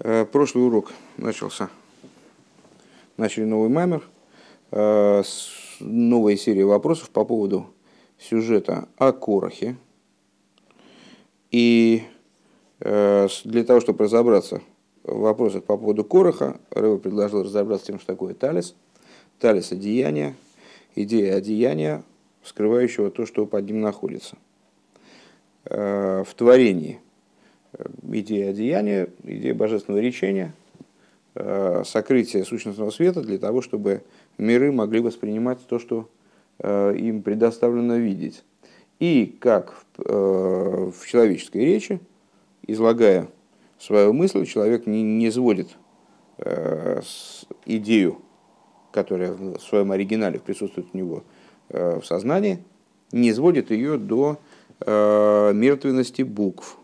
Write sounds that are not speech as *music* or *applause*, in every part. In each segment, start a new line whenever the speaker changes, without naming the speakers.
Э, прошлый урок начался. Начали новый маймер э, с новой серии вопросов по поводу сюжета о Корохе. И э, для того, чтобы разобраться в вопросах по поводу Короха, Рэва предложил разобраться тем, что такое талис. Талис – одеяние, идея одеяния, скрывающего то, что под ним находится. В творении идея одеяния, идея божественного речения, э, сокрытие сущностного света для того, чтобы миры могли воспринимать то, что э, им предоставлено видеть. И как э, в человеческой речи, излагая свою мысль, человек не, не сводит идею, которая в своем оригинале присутствует у него в сознании, не сводит ее до мертвенности букв – Э,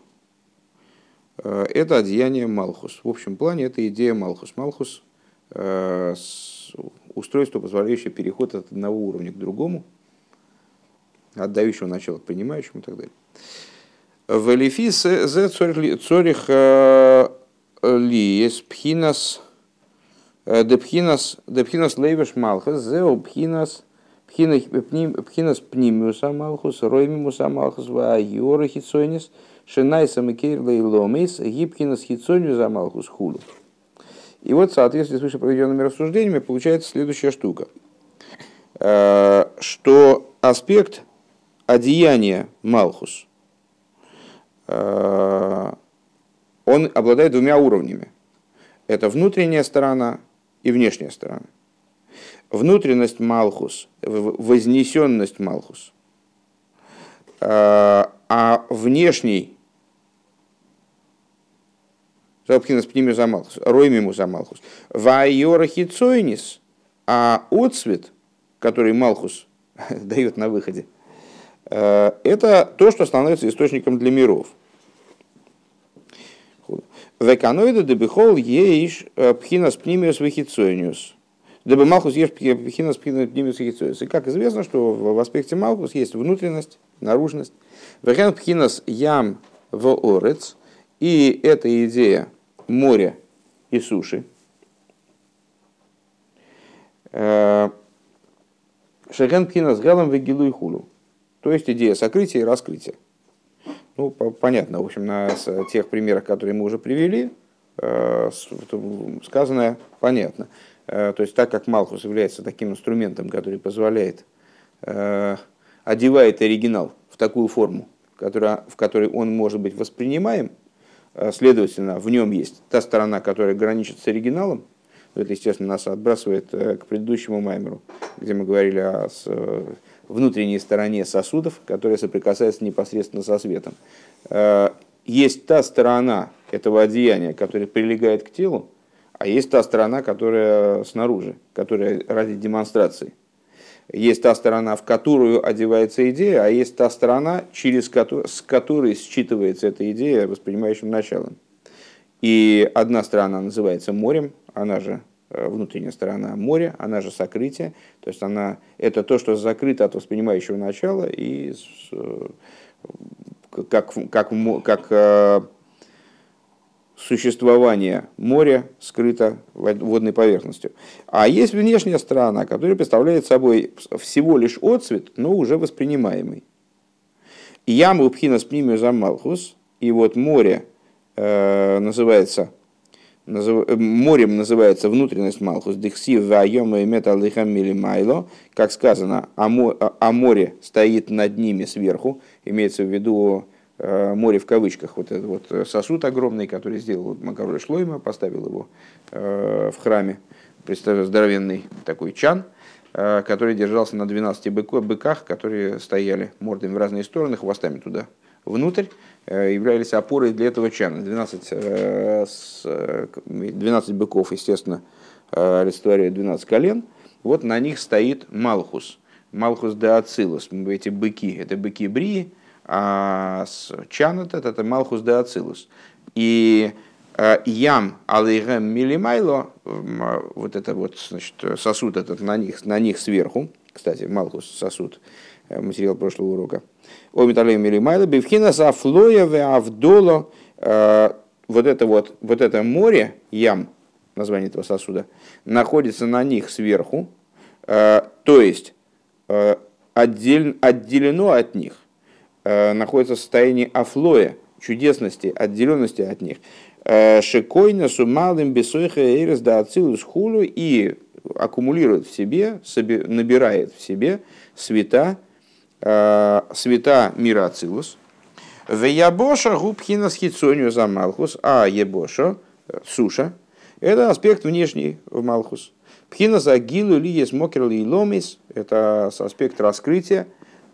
это одеяние Малхус. В общем плане это идея Малхус. Малхус э, устройство, позволяющее переход от одного уровня к другому, отдающего начало к принимающему и так далее. В Элифи зе цорих э, ли есть пхинас депхинас депхинас лейвеш малхус зе пхинас пхинас пнимиуса малхус роймимуса малхус ва йора хитсойнис – Шинайса Микейрла и Ломейс, Гибкина с Хитсонью за Малхус Хулу. И вот в соответствии с выше проведенными рассуждениями получается следующая штука, э, что аспект одеяния Малхус, э, он обладает двумя уровнями. Это внутренняя сторона и внешняя сторона. Внутренность Малхус, вознесенность Малхус, э, а внешний Рабхинас пнимю замалхус, роймиму замалхус. Вайора хицойнис, а отцвет, который Малхус *laughs* дает на выходе, э, это то, что становится источником для миров. Веканоида дебихол ейш э, пхинас пнимиус вихицойниус. Дабы Малхус ешь пхинас пнимиус вихицойниус. И как известно, что в аспекте Малхус есть внутренность, наружность. Вехан пхинас ям в орец. И эта идея моря и суши. Э, Шеген пхина с галом вегилу и хулу. То есть идея сокрытия и раскрытия. Ну, понятно, в общем, на тех примерах, которые мы уже привели, э, сказанное понятно. Э, то есть так как Малхус является таким инструментом, который позволяет, одевает оригинал в такую форму, которая, в которой он может быть воспринимаем, следовательно, в нем есть та сторона, которая граничит с оригиналом. Это, естественно, нас отбрасывает э, к предыдущему маймеру, где мы говорили о э, внутренней стороне сосудов, которая соприкасается непосредственно со светом. Есть та сторона этого одеяния, которая прилегает к телу, а есть та сторона, которая снаружи, которая ради демонстрации. Есть та сторона, в которую одевается идея, а есть та сторона, через которую, с которой считывается эта идея воспринимающим началом. И одна сторона называется морем, она же э, внутренняя сторона моря, она же сокрытие, то есть она, это то, что закрыто от воспринимающего начала и э, как, как, как э, существование моря скрыто водной поверхностью. А есть внешняя сторона, которая представляет собой всего лишь отцвет, но уже воспринимаемый. Яму пхинас пнимию замалхус, и вот море э, называется назыв, морем называется внутренность Малхус, дихси вайома и металлихам майло, как сказано, а, а море стоит над ними сверху, имеется в виду Э, море в кавычках, вот этот вот э, сосуд огромный, который сделал Макароль Шлойма, поставил его э, в храме, здоровенный такой чан, который держался на 12 быках, которые стояли мордами в разные стороны, хвостами туда внутрь, являлись опорой для этого чана. 12, 12 быков, естественно, олицетворяют 12 колен. Вот на них стоит Малхус. Малхус де Ацилус. Эти быки, это быки Брии, а чанат это Малхус де Ацилус. И э, ям алейгем милимайло, вот это вот значит, сосуд этот на них, на них сверху, кстати, Малхус сосуд, э, материал прошлого урока. Омиталей милимайло, бифхина зафлоя ве авдоло, э, вот это вот, вот это море, ям, название этого сосуда, находится на них сверху, то есть отделено от них, находится в состоянии афлоя, чудесности, отделенности от них. Шикойна сумалым бесойха эрес да ацилус хулу и аккумулирует в себе, набирает в себе света, света мира ацилус, в ябоша губхина с хитсонию за Малхус, а ебоша, суша, это аспект внешний в Малхус. Пхина за гилу ли есть мокер ли ломис, это аспект раскрытия,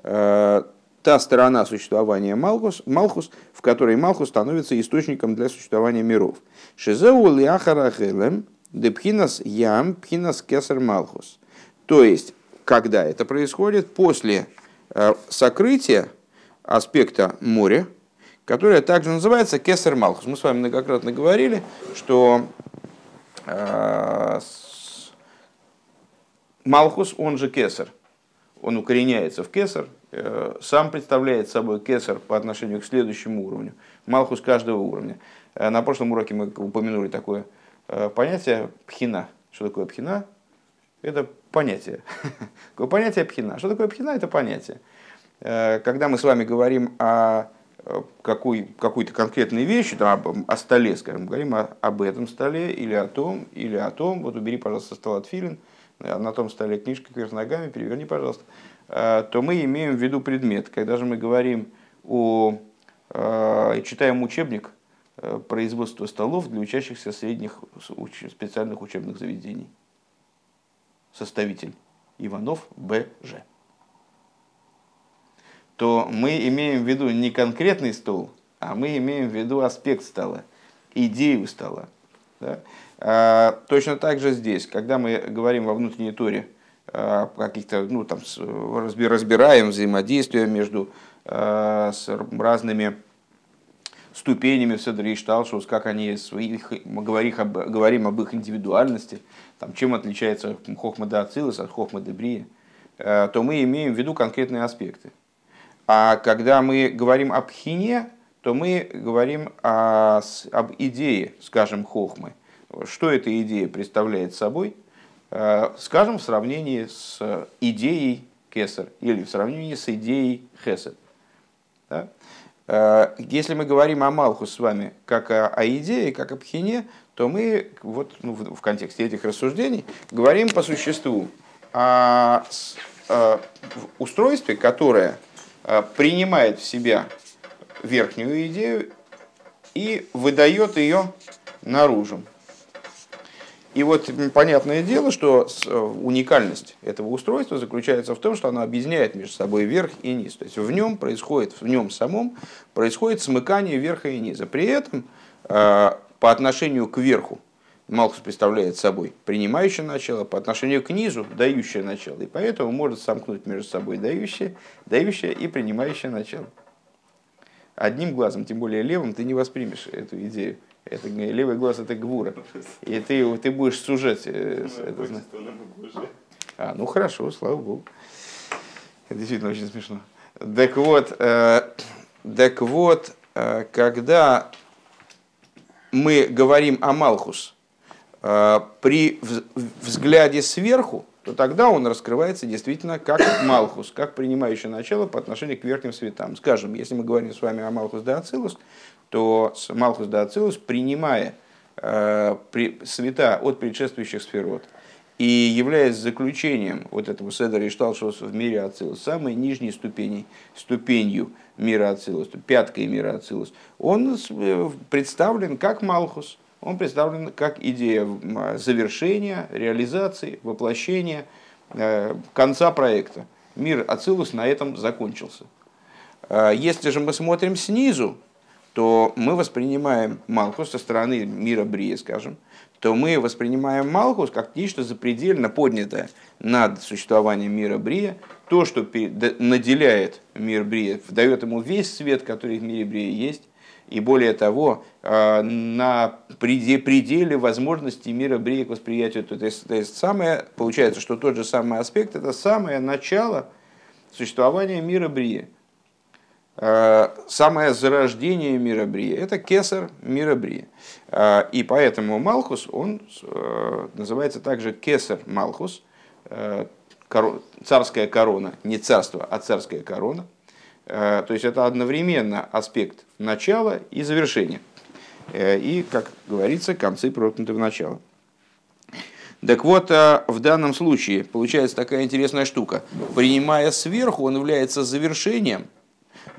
э, та сторона существования Малхус, Малхус, в которой Малхус становится источником для существования миров. Шизеу ли ахарахелем, депхинас ям, пхинас кесар Малхус. То есть, когда это происходит после э, сокрытия аспекта моря, которое также называется Кесар Малхус. Мы с вами многократно говорили, что э, Малхус, он же Кесар, он укореняется в Кесар, сам представляет собой Кесар по отношению к следующему уровню. Малхус каждого уровня. Э, на прошлом уроке мы упомянули такое понятие пхина. Что такое пхина? Это понятие. *laughs* Какое понятие пхина? Что такое пхина? Это понятие. Э, когда мы с вами говорим о э, какой, какой-то конкретной вещи, там, об, о столе, скажем, говорим о, об этом столе или о том, или о том, вот убери, пожалуйста, стол от филин, э, на том столе книжка кверх ногами, переверни, пожалуйста, то мы имеем в виду предмет. Когда же мы говорим о, читаем учебник производства столов для учащихся средних специальных учебных заведений. Составитель Иванов Б.Ж то мы имеем в виду не конкретный стол, а мы имеем в виду аспект стола, идею стола. Да? А, точно так же здесь, когда мы говорим во внутренней торе а, каких-то, ну, там, разбираем взаимодействие между а, с разными ступенями в Седре Шталшус, как они своих, мы говорим об, говорим об их индивидуальности, там, чем отличается Хохмада Ацилус от Хохмада Брия, то мы имеем в виду конкретные аспекты. А когда мы говорим об хине, то мы говорим о, об идее, скажем, хохмы. Что эта идея представляет собой? Э, скажем, в сравнении с идеей кесар или в сравнении с идеей хесед. Да? Э, если мы говорим о Малху с вами как о, о идее, как о пхине, то мы вот, ну, в, в контексте этих рассуждений говорим по существу о, о устройстве, которое Э, принимает в себя верхнюю идею и выдает ее наружу. И вот понятное дело, что э, уникальность этого устройства заключается в том, что оно объединяет между собой верх и низ. То есть в нем происходит, в нем самом происходит смыкание верха и низа. При этом э, по отношению к верху Малхус представляет собой принимающее начало по отношению к низу дающее начало. И поэтому может сомкнуть между собой дающее, дающее и принимающее начало. Одним глазом, тем более левым, ты не воспримешь эту идею. Это, левый глаз это гвура. И ты, ты будешь сужать. Э, это, а, ну хорошо, слава богу. Это действительно очень смешно. Так вот, э, так вот, э, когда мы говорим о Малхус, Э, при взгляде сверху, то тогда он раскрывается действительно как Малхус, как принимающее начало по отношению к верхним светам. Скажем, если мы говорим с вами о Малхус да Ацилус, то Малхус да Ацилус, принимая э, света от предшествующих сферот и являясь заключением вот этого Седера и Шталшос в мире Ацилус, самой нижней ступени, ступенью мира Ацилус, пяткой мира Ацилус, он э, представлен как Малхус – он представлен как идея завершения, реализации, воплощения, э, конца проекта. Мир Ацилус на этом закончился. Э, если же мы смотрим снизу, то мы воспринимаем Малхус со стороны мира Брия, скажем, то мы воспринимаем Малхус как нечто запредельно поднятое над существованием мира Брия, то, что наделяет мир Брия, дает ему весь свет, который в мире Брия есть, и более того, э, на пределе возможностей мира Брия к восприятию. То есть, то есть самое, получается, что тот же самый аспект – это самое начало существования мира Брия. Э, самое зарождение мира Брия. Это кесар мира Брия. Э, и поэтому Малхус, он называется также кесар Малхус, царская корона, не царство, а царская корона. То есть это одновременно аспект начала и завершения. И, как говорится, концы проткнуты в начало. Так вот, э, в данном случае получается такая интересная штука. Принимая сверху, он является завершением,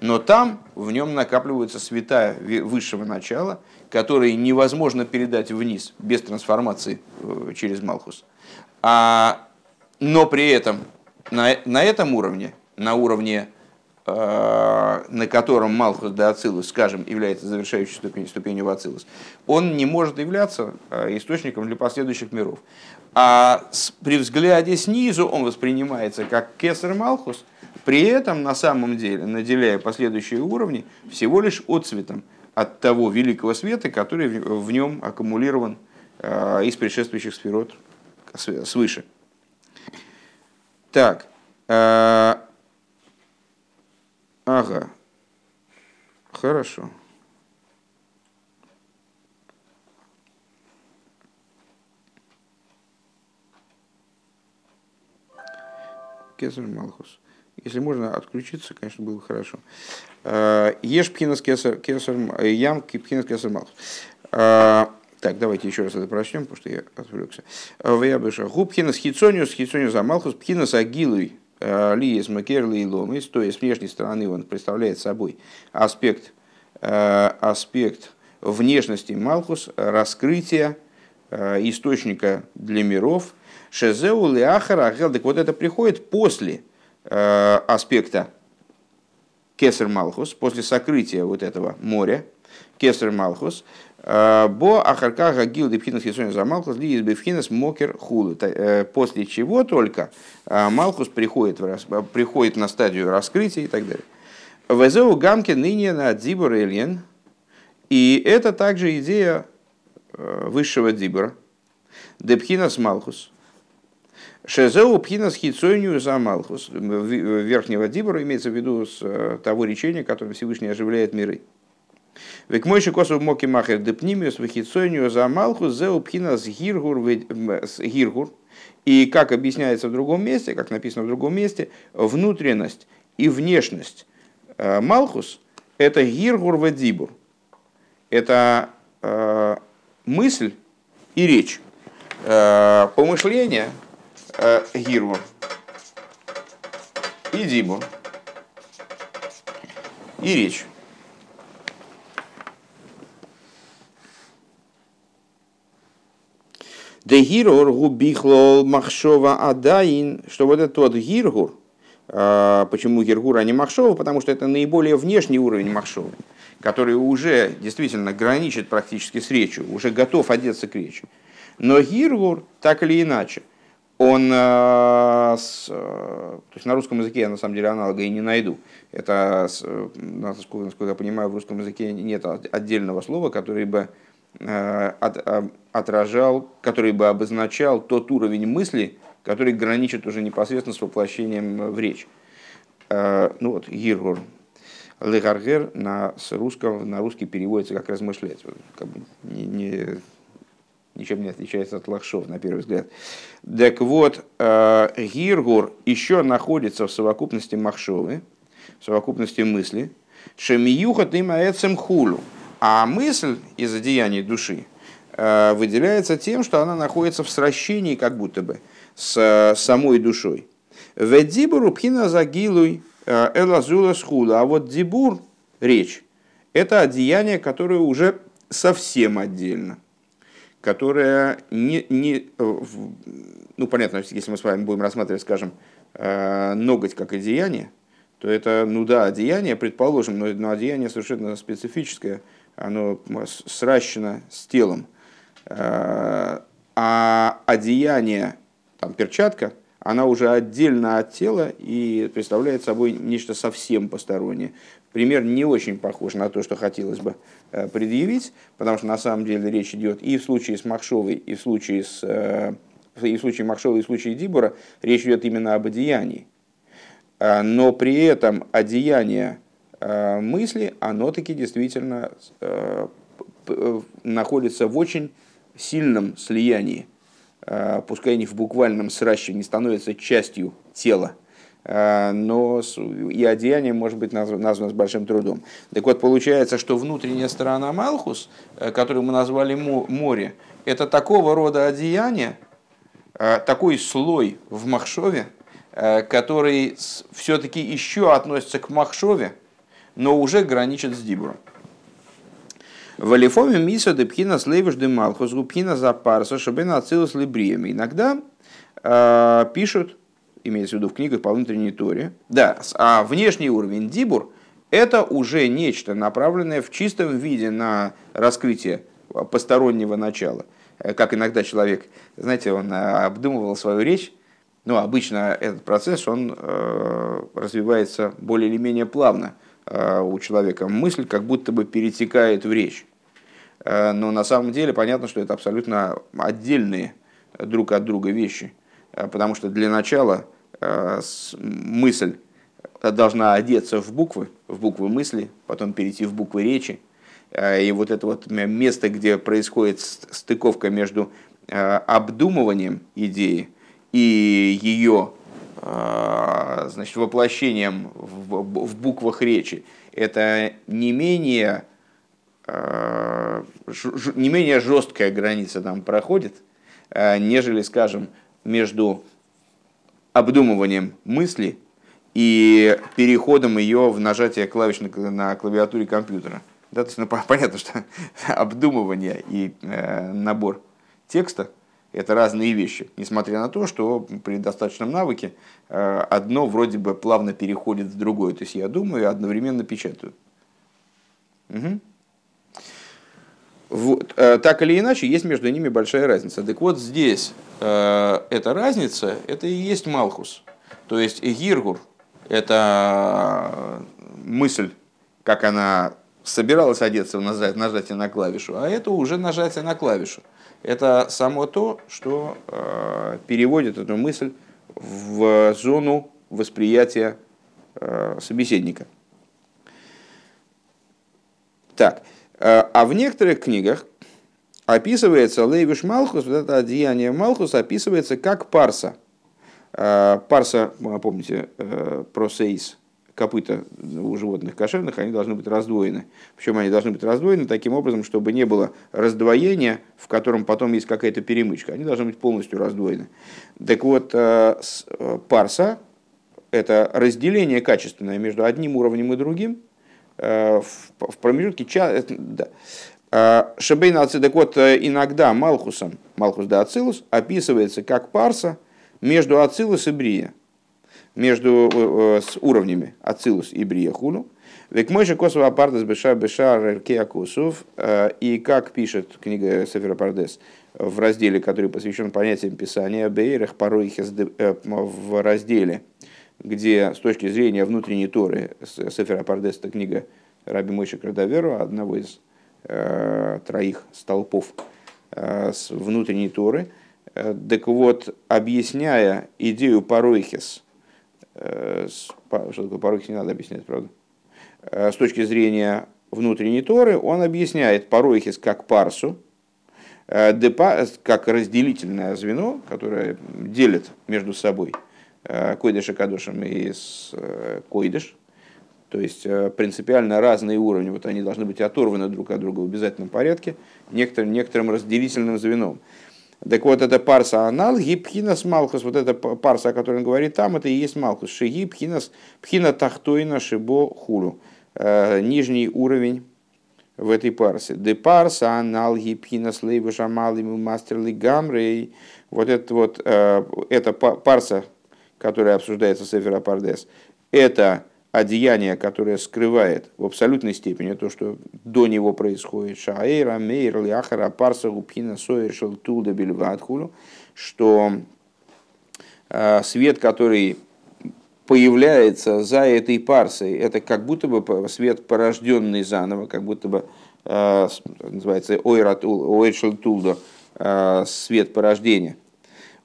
но там в нем накапливаются святая высшего начала, которые невозможно передать вниз без трансформации э, через Малхус. А, но при этом на, на этом уровне, на уровне Э, на котором Малхус де Ацилус, скажем, является завершающей ступень, ступенью в Ацилус, он не может являться э, источником для последующих миров. А при взгляде снизу он воспринимается как Кесар Малхус, при этом на самом деле, наделяя последующие уровни, всего лишь отцветом от того великого света, который в нем аккумулирован э, из предшествующих сферот свыше. Так, Ага. Хорошо. Кесар Малхус. Если можно отключиться, конечно, было бы хорошо. Э, ешь пхинас кесар, ям пхинас кесар Малхус. Так, давайте еще раз это прочтем, потому что я отвлекся. Э, Вябыша. Губхинас хитсониус, хитсониус за Малхус, пхинас агилуй Э, Лиес Макерли и Ломис, то есть с внешней стороны он представляет собой аспект, аспект внешности Малхус, раскрытия источника для миров. Шезеу Леахара Ахел. Так вот это приходит после аспекта Кесар Малхус, после сокрытия вот этого моря, Кесар Малхус, Бо ахарка гагил депхинас хисонис за Малхус ли из бефхинас мокер хулы. Э, после чего только э, Малхус приходит, в, приходит на стадию раскрытия и так далее. Везеу гамки ныне на дзибур эльен. И это также идея э, высшего дзибура. Депхинас Малхус. Шезеу пхинас хитсойню за Малхус. Верхнего дибора имеется в виду с того речения, которым Всевышний оживляет миры. Век мой косу моки махер депнимиус вахицонию за малху зеу пхинас гиргур гиргур. И как объясняется в другом месте, как написано в другом месте, внутренность и внешность э, Малхус – это гиргур вадибур. Это э, мысль и речь. Э, помышление э, гиргур и дибур. И речь. Дегиргур губихлол махшова адаин, что вот этот вот гиргур, а, почему гиргур, а не махшова, потому что это наиболее внешний уровень махшовы, который уже действительно граничит практически с речью, уже готов одеться к речи. Но гиргур, так или иначе, он, а, то есть на русском языке я на самом деле аналога и не найду. Это, насколько, насколько я понимаю, в русском языке нет отдельного слова, которое бы Э, от, а, отражал, который бы обозначал тот уровень мысли, который граничит уже непосредственно с воплощением в речь. Э, ну вот, Гиргор. Легаргер на, с русском, на русский переводится как размышлять. Как бы не, не, ничем не отличается от лахшов, на первый взгляд. Так вот, э, Гиргур еще находится в совокупности махшовы, в совокупности мысли. Шемиюха ты маэцем хулу а мысль из одеяний души э, выделяется тем, что она находится в сращении как будто бы с э, самой душой. Ведибуру пхина загилуй элазула схула. А вот дибур, речь, это одеяние, которое уже совсем отдельно. Которое не, не, ну понятно, если мы с вами будем рассматривать, скажем, ноготь как одеяние, то это, ну да, одеяние, предположим, но, но одеяние совершенно специфическое – оно сращено с телом. Э, а одеяние, там перчатка, она уже отдельно от тела и представляет собой нечто совсем постороннее. Пример не очень похож на то, что хотелось бы э, предъявить, потому что на самом деле речь идет и в случае с Махшовой, и в случае с э, и в случае Махшова, и в случае Дибора, речь идет именно об одеянии. Но при этом одеяние мысли, оно таки действительно находится в очень сильном слиянии, пускай не в буквальном сращивании, становится частью тела, но и одеяние может быть названо, с большим трудом. Так вот, получается, что внутренняя сторона Малхус, которую мы назвали море, это такого рода одеяние, такой слой в Махшове, который все-таки еще относится к Махшове, но уже граничит с Дибуром. Валифоме миса де пхина слейвиш де малхус губхина за парса шабена ацилус либрием. Иногда э, пишут, имеется в виду в книгах по внутренней торе, да, а внешний уровень дибур это уже нечто направленное в чистом виде на раскрытие постороннего начала. Э, как иногда человек, знаете, он э, обдумывал свою речь, ну, обычно этот процесс, он э, развивается более или менее плавно э, у человека. Мысль как будто бы перетекает в речь. Э, но на самом деле понятно, что это абсолютно отдельные друг от друга вещи. Э, потому что для начала мысль должна одеться в буквы, в буквы мысли, потом перейти в буквы речи. И вот это вот место, где происходит стыковка между обдумыванием идеи и ее значит, воплощением в буквах речи, это не менее Э, не менее жесткая граница там проходит, э, нежели, скажем, между обдумыванием мысли и переходом ее в нажатие клавиш на клавиатуре компьютера. Да, то есть, ну, понятно, что *laughs* обдумывание и э, набор текста – это разные вещи, несмотря на то, что при достаточном навыке э, одно вроде бы плавно переходит в другое. То есть я думаю и одновременно печатаю. Угу. Вот, э, так или иначе, есть между ними большая разница. Так вот здесь э, эта разница, это и есть Малхус. То есть Гиргур – это мысль, как она собиралась одеться в нажатие на клавишу, а это уже нажатие на клавишу. Это само то, что э, переводит эту мысль в зону восприятия э, собеседника. Так, Э, а в некоторых книгах описывается Лейвиш Малхус, вот это одеяние Малхус описывается как парса. Э, парса, помните, э, про сейс, копыта у животных кошерных, они должны быть раздвоены. Причем они должны быть раздвоены таким образом, чтобы не было раздвоения, в котором потом есть какая-то перемычка. Они должны быть полностью раздвоены. Так вот, парса – это разделение качественное между одним уровнем и другим – Э, в промежутке часа. Да. А, Шебейн так вот, э, иногда Малхусом, Малхус да Ацилус, описывается как парса между Ацилус и Брия, между э, с уровнями Ацилус и Брия Хулу. Век мой же косово апардес беша беша реркеакусов, и как пишет книга Сефера Пардес в разделе, который посвящен понятиям Писания, Бейрах порой в разделе где с точки зрения внутренней Торы, Сефер Апардес, это книга Раби Мойши Крадоверу, одного из э, троих столпов э, с внутренней Торы. Э, так вот, объясняя идею Паройхис, э, что такое Паройхис, не надо объяснять, правда, э, с точки зрения внутренней Торы, он объясняет Паройхис как парсу, э, как разделительное звено, которое делит между собой – Э, койдыш и кадушем и с э, койдыш. То есть э, принципиально разные уровни, вот они должны быть оторваны друг от друга в обязательном порядке, некоторым, некоторым разделительным звеном. Так вот, это парса анал, гипхинас малхус, вот эта парса, о которой он говорит там, это и есть малхус. Шиги пхинас, пхина тахтойна шибо хулу. Нижний уровень в этой парсе. Де парса анал гипхинас лейву шамалиму мастерли гамрей. Вот это вот, эта парса, которое обсуждается Сефер Пардес, это одеяние, которое скрывает в абсолютной степени то, что до него происходит. Шаэйра, Мейр, Ляхара, Парса, Губхина, Сойер, Шелтулда, Бельватхулу, что э, свет, который появляется за этой парсой, это как будто бы свет, порожденный заново, как будто бы э, называется Ойршелтулда, э, свет порождения –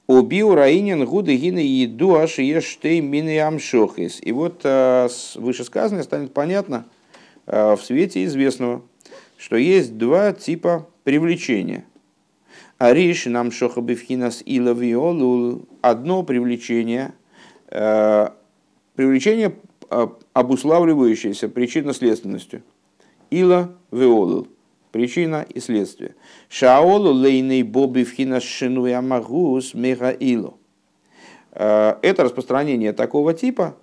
Убил Раинин гуды еду аш ештей мины амшохис. И вот э, вышесказанное станет понятно в свете известного, что есть два типа привлечения. Ариш нам шохабивхинас илавиолул. Одно привлечение, привлечение, обуславливающееся причинно-следственностью. Ила виолул причина и следствие. Шаолу лейный боби вхина шину ямагус мегаилу. Э, это распространение такого типа,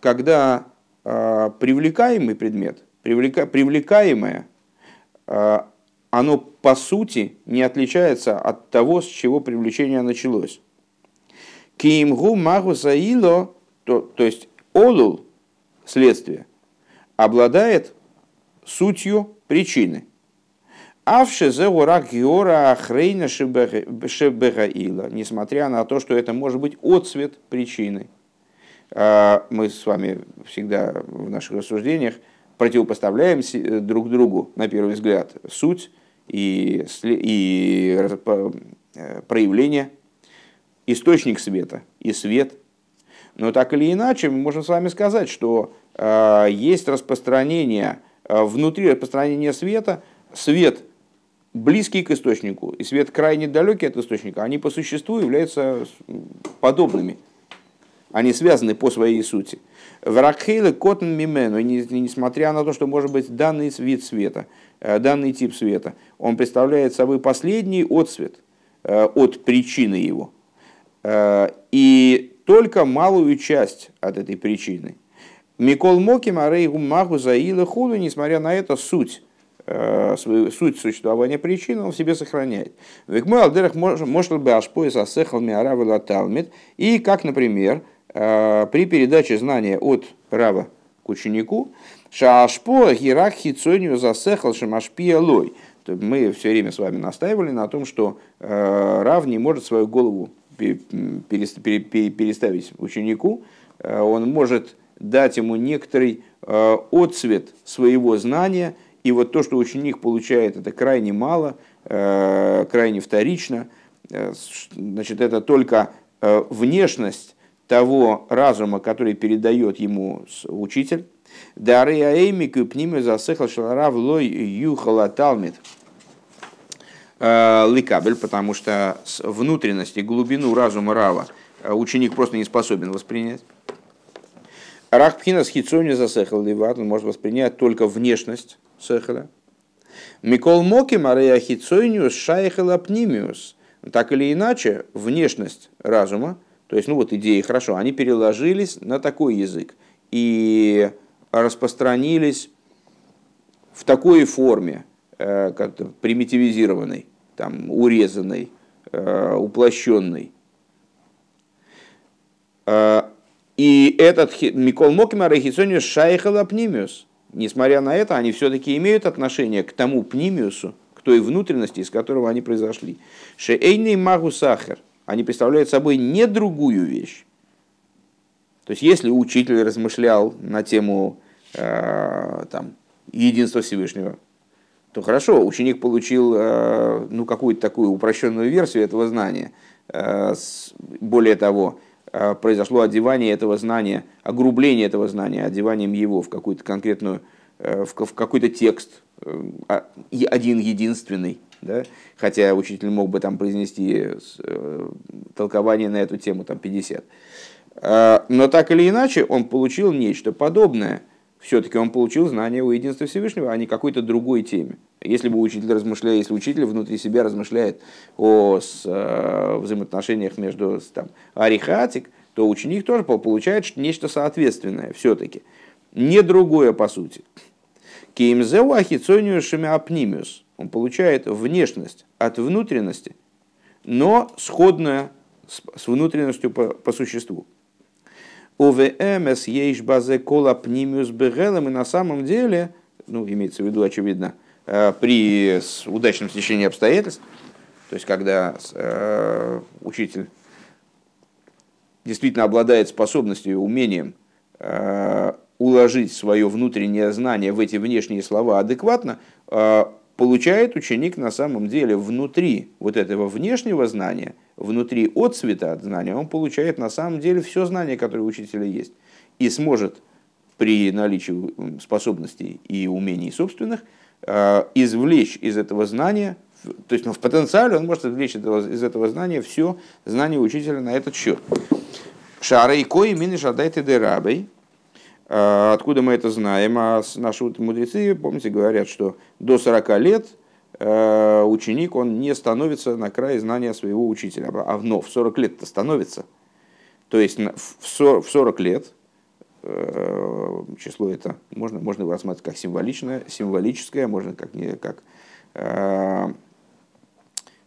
когда э, привлекаемый предмет, привлека, привлекаемое, э, оно по сути не отличается от того, с чего привлечение началось. Кимгу магу заило, то, то есть олул, следствие, обладает сутью причины – Авше зеурак геора ахрейна шебегаила, несмотря на то, что это может быть отцвет причины. А, мы с вами всегда в наших рассуждениях противопоставляем э, друг другу, на первый взгляд, суть и, и э, проявление, источник света и свет. Но так или иначе, мы можем с вами сказать, что а, есть распространение, а, внутри распространения света, свет – близкий к источнику и свет крайне далекий от источника, они по существу являются подобными. Они связаны по своей сути. Вракхейлы котн мимену, несмотря на то, что может быть данный вид света, э, данный тип света, он представляет собой последний отсвет э, от причины его. Э, и только малую часть от этой причины. Микол Моки Марейгу Магу Заила Худу, несмотря на это, суть свою суть существования причины он в себе сохраняет. Векмой алдерах может бы ашпоис асехал миарава талмит. И как, например, э, при передаче знания от рава к ученику, шашпо гирак хицонию засехал шамашпия лой. Мы все время с вами настаивали на том, что э, Рав не может свою голову переставить ученику, он может дать ему некоторый отцвет своего знания – и вот то, что ученик получает, это крайне мало, э, крайне вторично. Э, значит, это только э, внешность того разума, который передает ему учитель. Дары аэмик засехал шаларав лой юхала талмит ликабель, потому что внутренность и глубину разума Рава ученик просто не способен воспринять. Рахпхина с хитсони засехал ливат, он может воспринять только внешность Сехеля. Микол Моки Мария Хицойниус Шайхела Пнимиус. Так или иначе, внешность разума, то есть, ну вот идеи, хорошо, они переложились на такой язык и распространились в такой форме, э, как примитивизированной, там, урезанной, э, уплощенной. Э, и этот Микол Мокимар Хицониус Шайхела Пнимиус – несмотря на это, они все-таки имеют отношение к тому пнимиусу, к той внутренности, из которого они произошли. Шеэйный магу сахар. Они представляют собой не другую вещь. То есть, если учитель размышлял на тему э, там, единства Всевышнего, то хорошо, ученик получил э, ну, какую-то такую упрощенную версию этого знания. Э, более того, произошло одевание этого знания, огрубление этого знания, одеванием его в какую-то конкретную, э, в какой-то текст, э, а, один единственный, да? хотя учитель мог бы там произнести толкование на эту тему там 50. Но так или иначе он получил нечто подобное – все-таки он получил знание о единстве Всевышнего, а не какой-то другой теме. Если бы учитель размышляет, если учитель внутри себя размышляет о с, э, взаимоотношениях между там, арихатик, то ученик тоже получает нечто соответственное все-таки. Не другое по сути. Кеймзеу ахицонию шемиапнимиус. Он получает внешность от внутренности, но сходная с внутренностью по, по существу. ОВМС ейш базе кола пнимиус бегелем, и на самом деле, ну, имеется в виду, очевидно, э, при удачном стечении обстоятельств, то есть когда э, учитель действительно обладает способностью и умением э, уложить свое внутреннее знание в эти внешние слова адекватно, получает ученик на самом деле внутри вот этого внешнего знания, внутри отцвета от знания, он получает на самом деле все знание, которое у учителя есть. И сможет при наличии способностей и умений собственных, э, извлечь из этого знания, то есть ну, в потенциале он может извлечь из этого знания все знание учителя на этот счет. Кои мины шадайте дерабей. Э, откуда мы это знаем? А наши мудрецы, помните, говорят, что до 40 лет э, ученик он не становится на край знания своего учителя, а но в 40 лет-то становится. То есть в 40 лет Э, число это можно, можно его рассматривать как символичное, символическое, можно как, не, как э,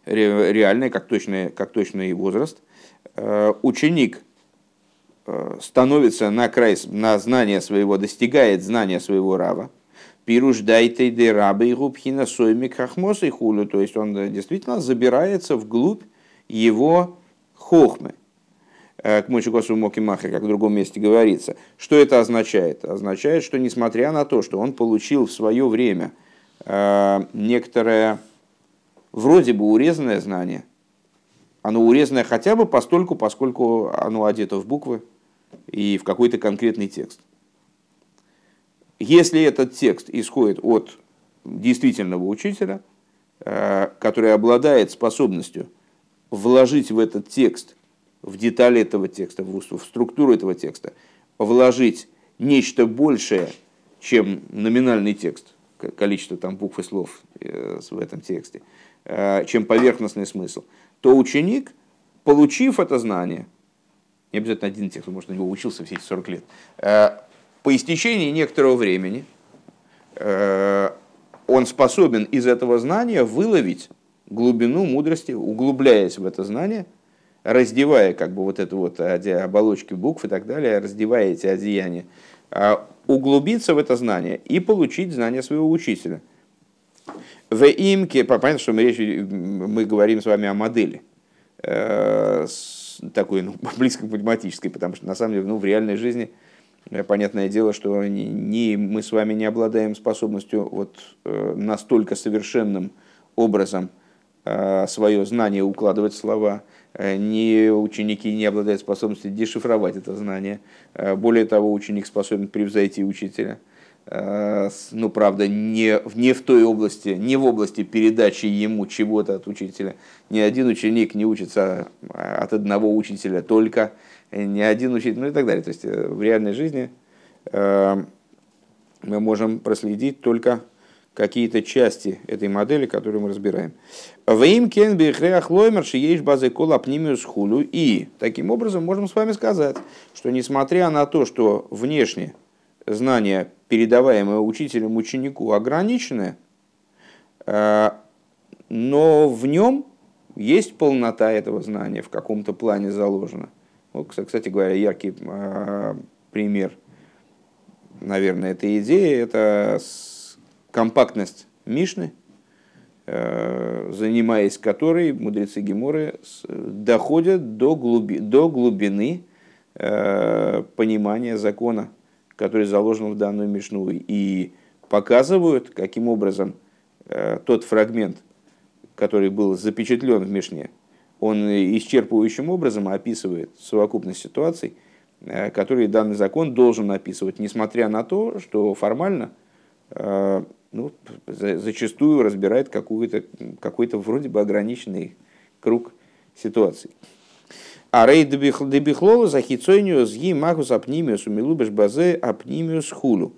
реальное, как точный, как точный возраст. Ученик становится на край, на знание своего, достигает знания своего рава. Пируш дайте де рабы и губхина соймик хахмос и хулю. То есть он действительно забирается вглубь его хохмы. Э, к Мойшикосу Моки Махер, как в другом месте говорится. Что это означает? Означает, что несмотря на то, что он получил в свое время э, некоторое вроде бы урезанное знание, оно урезанное хотя бы постольку, поскольку оно одето в буквы и в какой-то конкретный текст. Если этот текст исходит от действительного учителя, э, который обладает способностью вложить в этот текст в детали этого текста, в, структуру этого текста, вложить нечто большее, чем номинальный текст, количество там букв и слов э, в этом тексте, э, чем поверхностный смысл, то ученик, получив это знание, не обязательно один текст, может, на него учился все эти 40 лет, э, по истечении некоторого времени он способен из этого знания выловить глубину мудрости, углубляясь в это знание – раздевая как бы вот это вот оболочки букв и так далее, раздевая эти одеяния, а, углубиться в это знание и получить знание своего учителя. В имке, понятно, что мы, речь, мы говорим с вами о модели, э, такой ну, *laughs* близко к математической, потому что на самом деле ну, в реальной жизни э, понятное дело, что не, не, мы с вами не обладаем способностью вот, э, настолько совершенным образом свое знание укладывать в слова, не ученики не обладают способностью дешифровать это знание. Более того, ученик способен превзойти учителя. Э, ну, правда, не, не в той области, не в области передачи ему чего-то от учителя. Ни один ученик не учится от одного учителя только, ни один учитель, ну и так далее. То есть в реальной жизни мы можем проследить только какие-то части этой модели, которую мы разбираем. Ваим кен бихреах шиеш базы кола пнимиус хулю. И таким образом можем с вами сказать, что несмотря на то, что внешне знание, передаваемое учителем ученику, ограниченное, э, но в нем есть полнота этого знания, в каком-то плане заложена. Вот, кстати говоря, яркий э, пример, наверное, этой идеи, это компактность Мишны, э, занимаясь которой мудрецы Геморы доходят до, глуби, до глубины понимания закона, который заложен в данную Мишну, и показывают, каким образом э, тот фрагмент, который был запечатлен в Мишне, он исчерпывающим образом описывает совокупность ситуаций, которые данный закон должен описывать, несмотря на то, что формально ну, зачастую разбирает какой-то какой вроде бы ограниченный круг ситуаций. А рей дебихлола за хицойниус ги магус апнимиус умилубеш базе апнимиус хулу.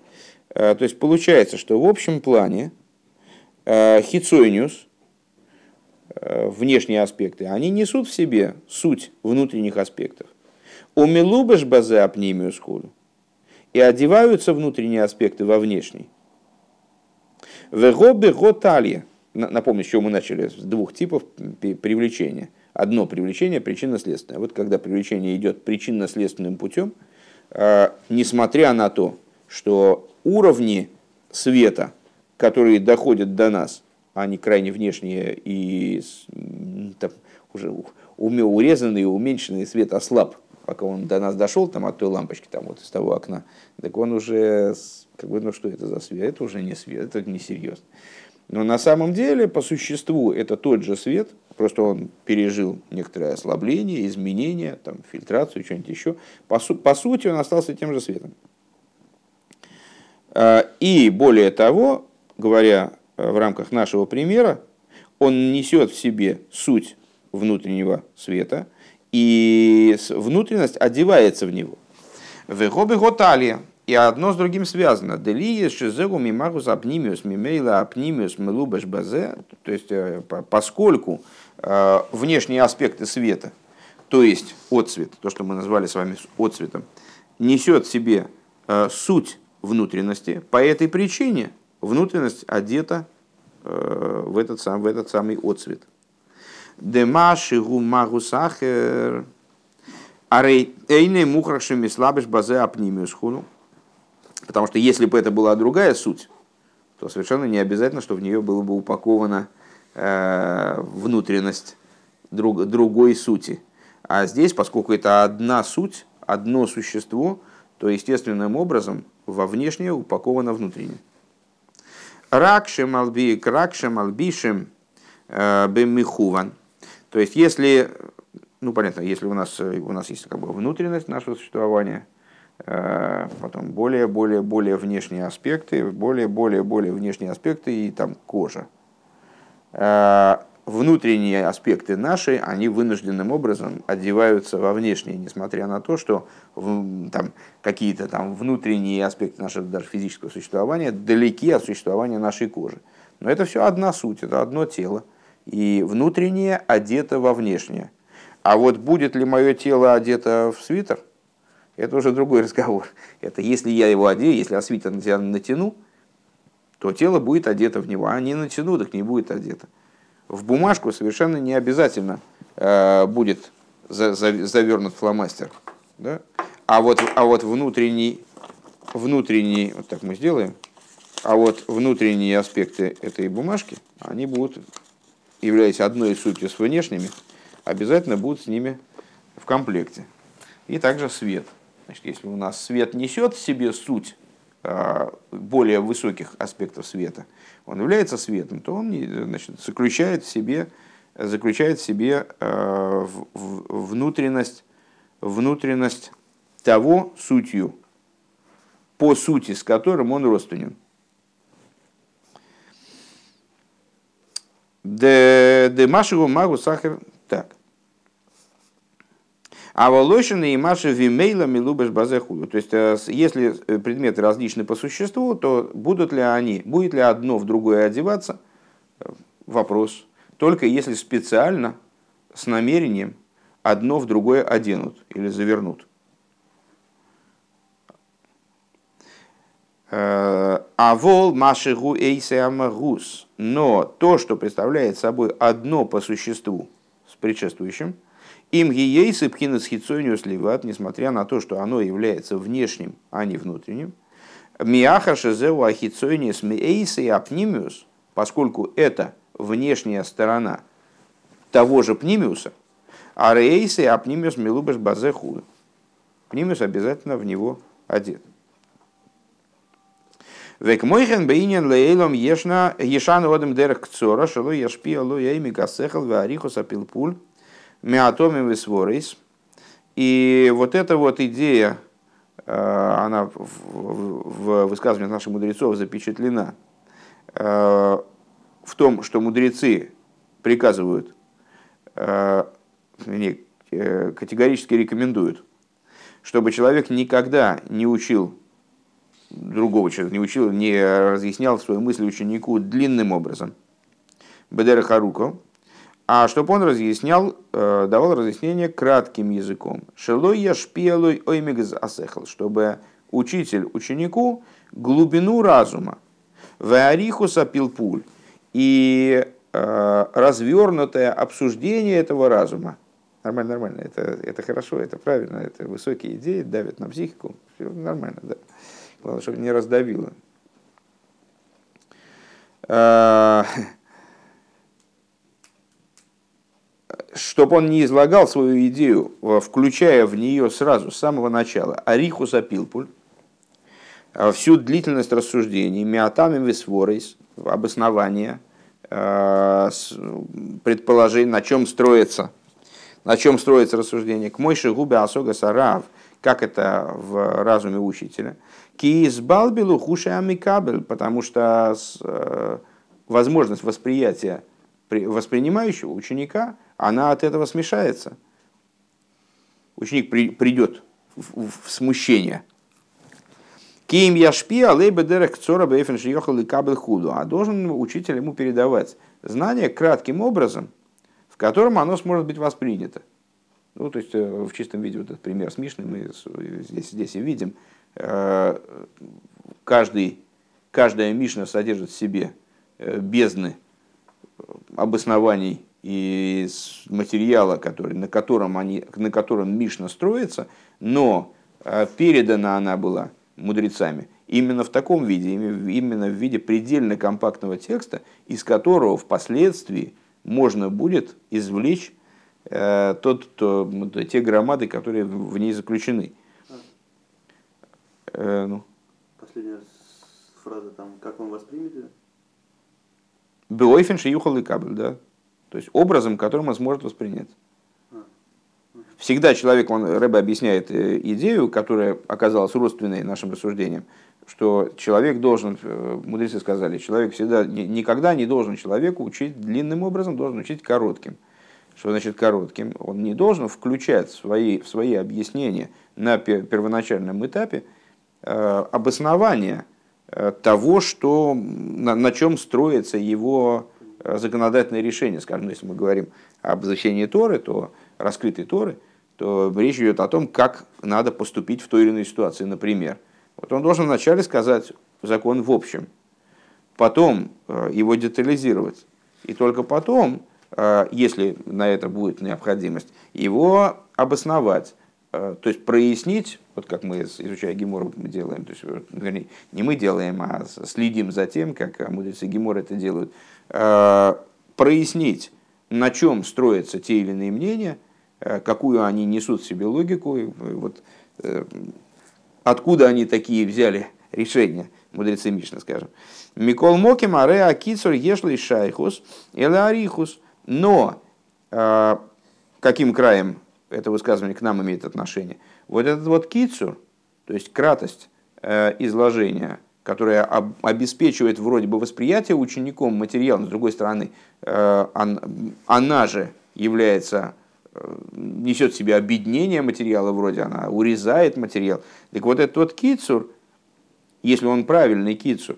Э, то есть получается, что в общем плане э, хицойниус, э, внешние аспекты, они несут в себе суть внутренних аспектов. Умилубеш базе апнимиус хулу. И одеваются внутренние аспекты во внешний. Вегобе готалья. Напомню, с чего мы начали, с двух типов привлечения. Одно привлечение причинно-следственное. Вот когда привлечение идет причинно-следственным путем, а, несмотря на то, что уровни света, которые доходят до нас, они крайне внешние и там, уже урезанный, уменьшенный свет ослаб, пока он до нас дошел там, от той лампочки, там, вот из того окна, так он уже как бы, ну что это за свет? Это уже не свет, это не серьезно. Но на самом деле, по существу, это тот же свет, просто он пережил некоторое ослабление, изменения, там, фильтрацию, что-нибудь еще. По, су- по сути, он остался тем же светом. И более того, говоря в рамках нашего примера, он несет в себе суть внутреннего света, и внутренность одевается в него. Вегобы готалия. И одно с другим связано. Делия шизегу мимагус апнимиус мимейла апнимиус мелубаш базе. То есть, э, поскольку э, внешние аспекты света, то есть отцвет, то, что мы назвали с вами отцветом, несет в себе э, суть внутренности, по этой причине внутренность одета в этот, сам, в этот самый отцвет. Демаши гумагусахер эйне мухрашими слабыш базе апнимиус хуну. Потому что если бы это была другая суть, то совершенно не обязательно, что в нее было бы упакована э, внутренность друг, другой сути. А здесь, поскольку это одна суть, одно существо, то естественным образом во внешнее упаковано внутреннее. Ракшем алби, кракшем албишем э, бемихуван. То есть, если, ну понятно, если у нас, у нас есть как бы внутренность нашего существования, Э, потом более, более, более внешние аспекты, более, более, более внешние аспекты и там кожа. Э, внутренние аспекты наши, они вынужденным образом одеваются во внешние, несмотря на то, что там какие-то там внутренние аспекты нашего даже физического существования далеки от существования нашей кожи. Но это все одна суть, это одно тело. И внутреннее одето во внешнее. А вот будет ли мое тело одето в свитер – это уже другой разговор. Это если я его одею, если я свитер на тебя натяну, то тело будет одето в него, а не натяну, так не будет одето. В бумажку совершенно не обязательно э, будет за, за, завернут фломастер. Да? А, вот, а вот внутренний, внутренний, вот так мы сделаем, а вот внутренние аспекты этой бумажки, они будут, являясь одной сутью с внешними, обязательно будут с ними в комплекте. И также свет – Значит, если у нас свет несет в себе суть более высоких аспектов света, он является светом, то он значит, заключает в себе, заключает в себе а, внутренность, внутренность того сутью, по сути, с которым он родственен. Де Машеву Магу Сахар. Так. А волошины и маши вимейла милубеш базехуду. То есть, э, если э, предметы различны по существу, то будут ли они, будет ли одно в другое одеваться? Э, вопрос. Только если специально, с намерением, одно в другое оденут или завернут. А вол машигу эйсеамагус. Но то, что представляет собой одно по существу с предшествующим – им гиейсы пхинас хитсойниус сливат, несмотря на то, что оно является внешним, а не внутренним. Миаха шезеу ахитсойниус миэйсы и апнимиус, поскольку это внешняя сторона того же пнимиуса, а рейсы и апнимиус милубаш базеху. Пнимиус обязательно в него одет. Век мойхен бейнен лейлом ешна ешан одем дерх кцора, шалу яшпи алу яйми гасехал варихус апилпуль, Меатомим и Сворейс. И вот эта вот идея, э, она в высказываниях наших мудрецов запечатлена э, в том, что мудрецы приказывают, э, категорически рекомендуют, чтобы человек никогда не учил другого человека, не учил, не разъяснял свою мысль ученику длинным образом. Бедера Харуко, а чтобы он разъяснял, э, давал разъяснение кратким языком. Шелой я шпиелой оймигз асехал, чтобы учитель ученику глубину разума, веарихуса пилпуль и э, развернутое обсуждение этого разума. Нормально, нормально, это, это хорошо, это правильно, это высокие идеи, давят на психику, все нормально, да. Главное, чтобы не раздавило. Чтобы он не излагал свою идею, включая в нее сразу, с самого начала, арихус апилпуль, а всю длительность рассуждений, миатами висворейс, обоснование, а, предположение, на чем строится, на чем строится рассуждение. К мойши губе асога сарав, как это в разуме учителя. Киис балбилу хуши амикабель, потому что э, возможность восприятия воспринимающего ученика, она от этого смешается. Ученик при, придет в, в смущение. Ким яшпи алейбе дерек цора и кабель худу. А должен учитель ему передавать знание кратким образом, в котором оно сможет быть воспринято. Ну, то есть э, в чистом виде вот этот пример с Мишной мы здесь, здесь и видим. Э, каждый, каждая Мишна содержит в себе э, бездны обоснований и материала, который, на, котором они, на котором Мишна строится, но передана она была мудрецами именно в таком виде, именно в виде предельно компактного текста, из которого впоследствии можно будет извлечь э, тот, то, те громады, которые в ней заключены.
Э, ну. Последняя фраза там, как он воспримете?
Беойфен шиюхал и кабель, да. То есть образом, которым он сможет воспринять. Всегда человек, он, Рэбе объясняет э, идею, которая оказалась родственной нашим рассуждениям, что человек должен, э, мудрецы сказали, человек всегда, никогда не должен человеку учить длинным образом, должен учить коротким. Что значит коротким? Он не должен включать в свои, в свои объяснения на первоначальном этапе э, обоснование того, что, на, на чем строится его законодательное решение. Скажем, если мы говорим об изучении Торы, то раскрытой Торы, то речь идет о том, как надо поступить в той или иной ситуации, например – вот он должен вначале сказать закон в общем, потом э, его детализировать, и только потом, э, если на это будет необходимость, его обосновать, э, то есть прояснить, вот как мы, изучая Гемор, мы делаем, то есть, вернее, не мы делаем, а следим за тем, как мудрецы Гемор это делают, прояснить, на чем строятся те или иные мнения, какую они несут в себе логику. Вот, Откуда они такие взяли решения, мудрецы Мишна, скажем. Микол Моки Маре Акицур Ешли Шайхус Арихус. Но э, каким краем это высказывание к нам имеет отношение? Вот этот вот кицур, то есть кратость э, изложения, которая об, обеспечивает вроде бы восприятие учеником материала, но с другой стороны, э, он, она же является несет в себе объединение материала вроде, она урезает материал. Так вот этот вот кицур, если он правильный кицур,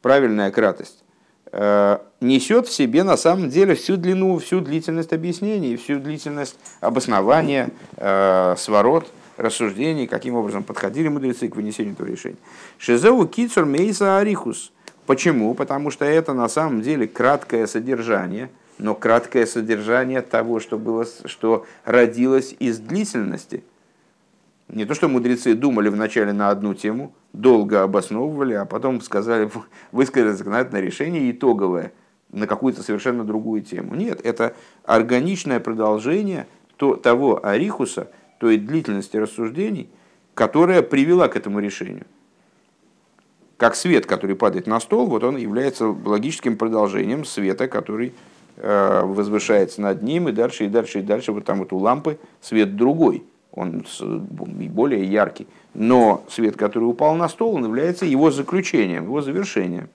правильная кратость, э, несет в себе на самом деле всю длину, всю длительность объяснений, всю длительность обоснования, э, сворот, рассуждений, каким образом подходили мудрецы к вынесению этого решения. Шизеу кицур мейса арихус. Почему? Потому что это на самом деле краткое содержание – но краткое содержание того, что, было, что родилось из длительности. Не то, что мудрецы думали вначале на одну тему, долго обосновывали, а потом сказали, высказали законодательное решение итоговое на какую-то совершенно другую тему. Нет, это органичное продолжение то, того арихуса, той длительности рассуждений, которая привела к этому решению. Как свет, который падает на стол, вот он является логическим продолжением света, который Э, возвышается над ним, и дальше, и дальше, и дальше. Вот там вот у лампы свет другой, он более яркий. Но свет, который упал на стол, он является его заключением, его завершением.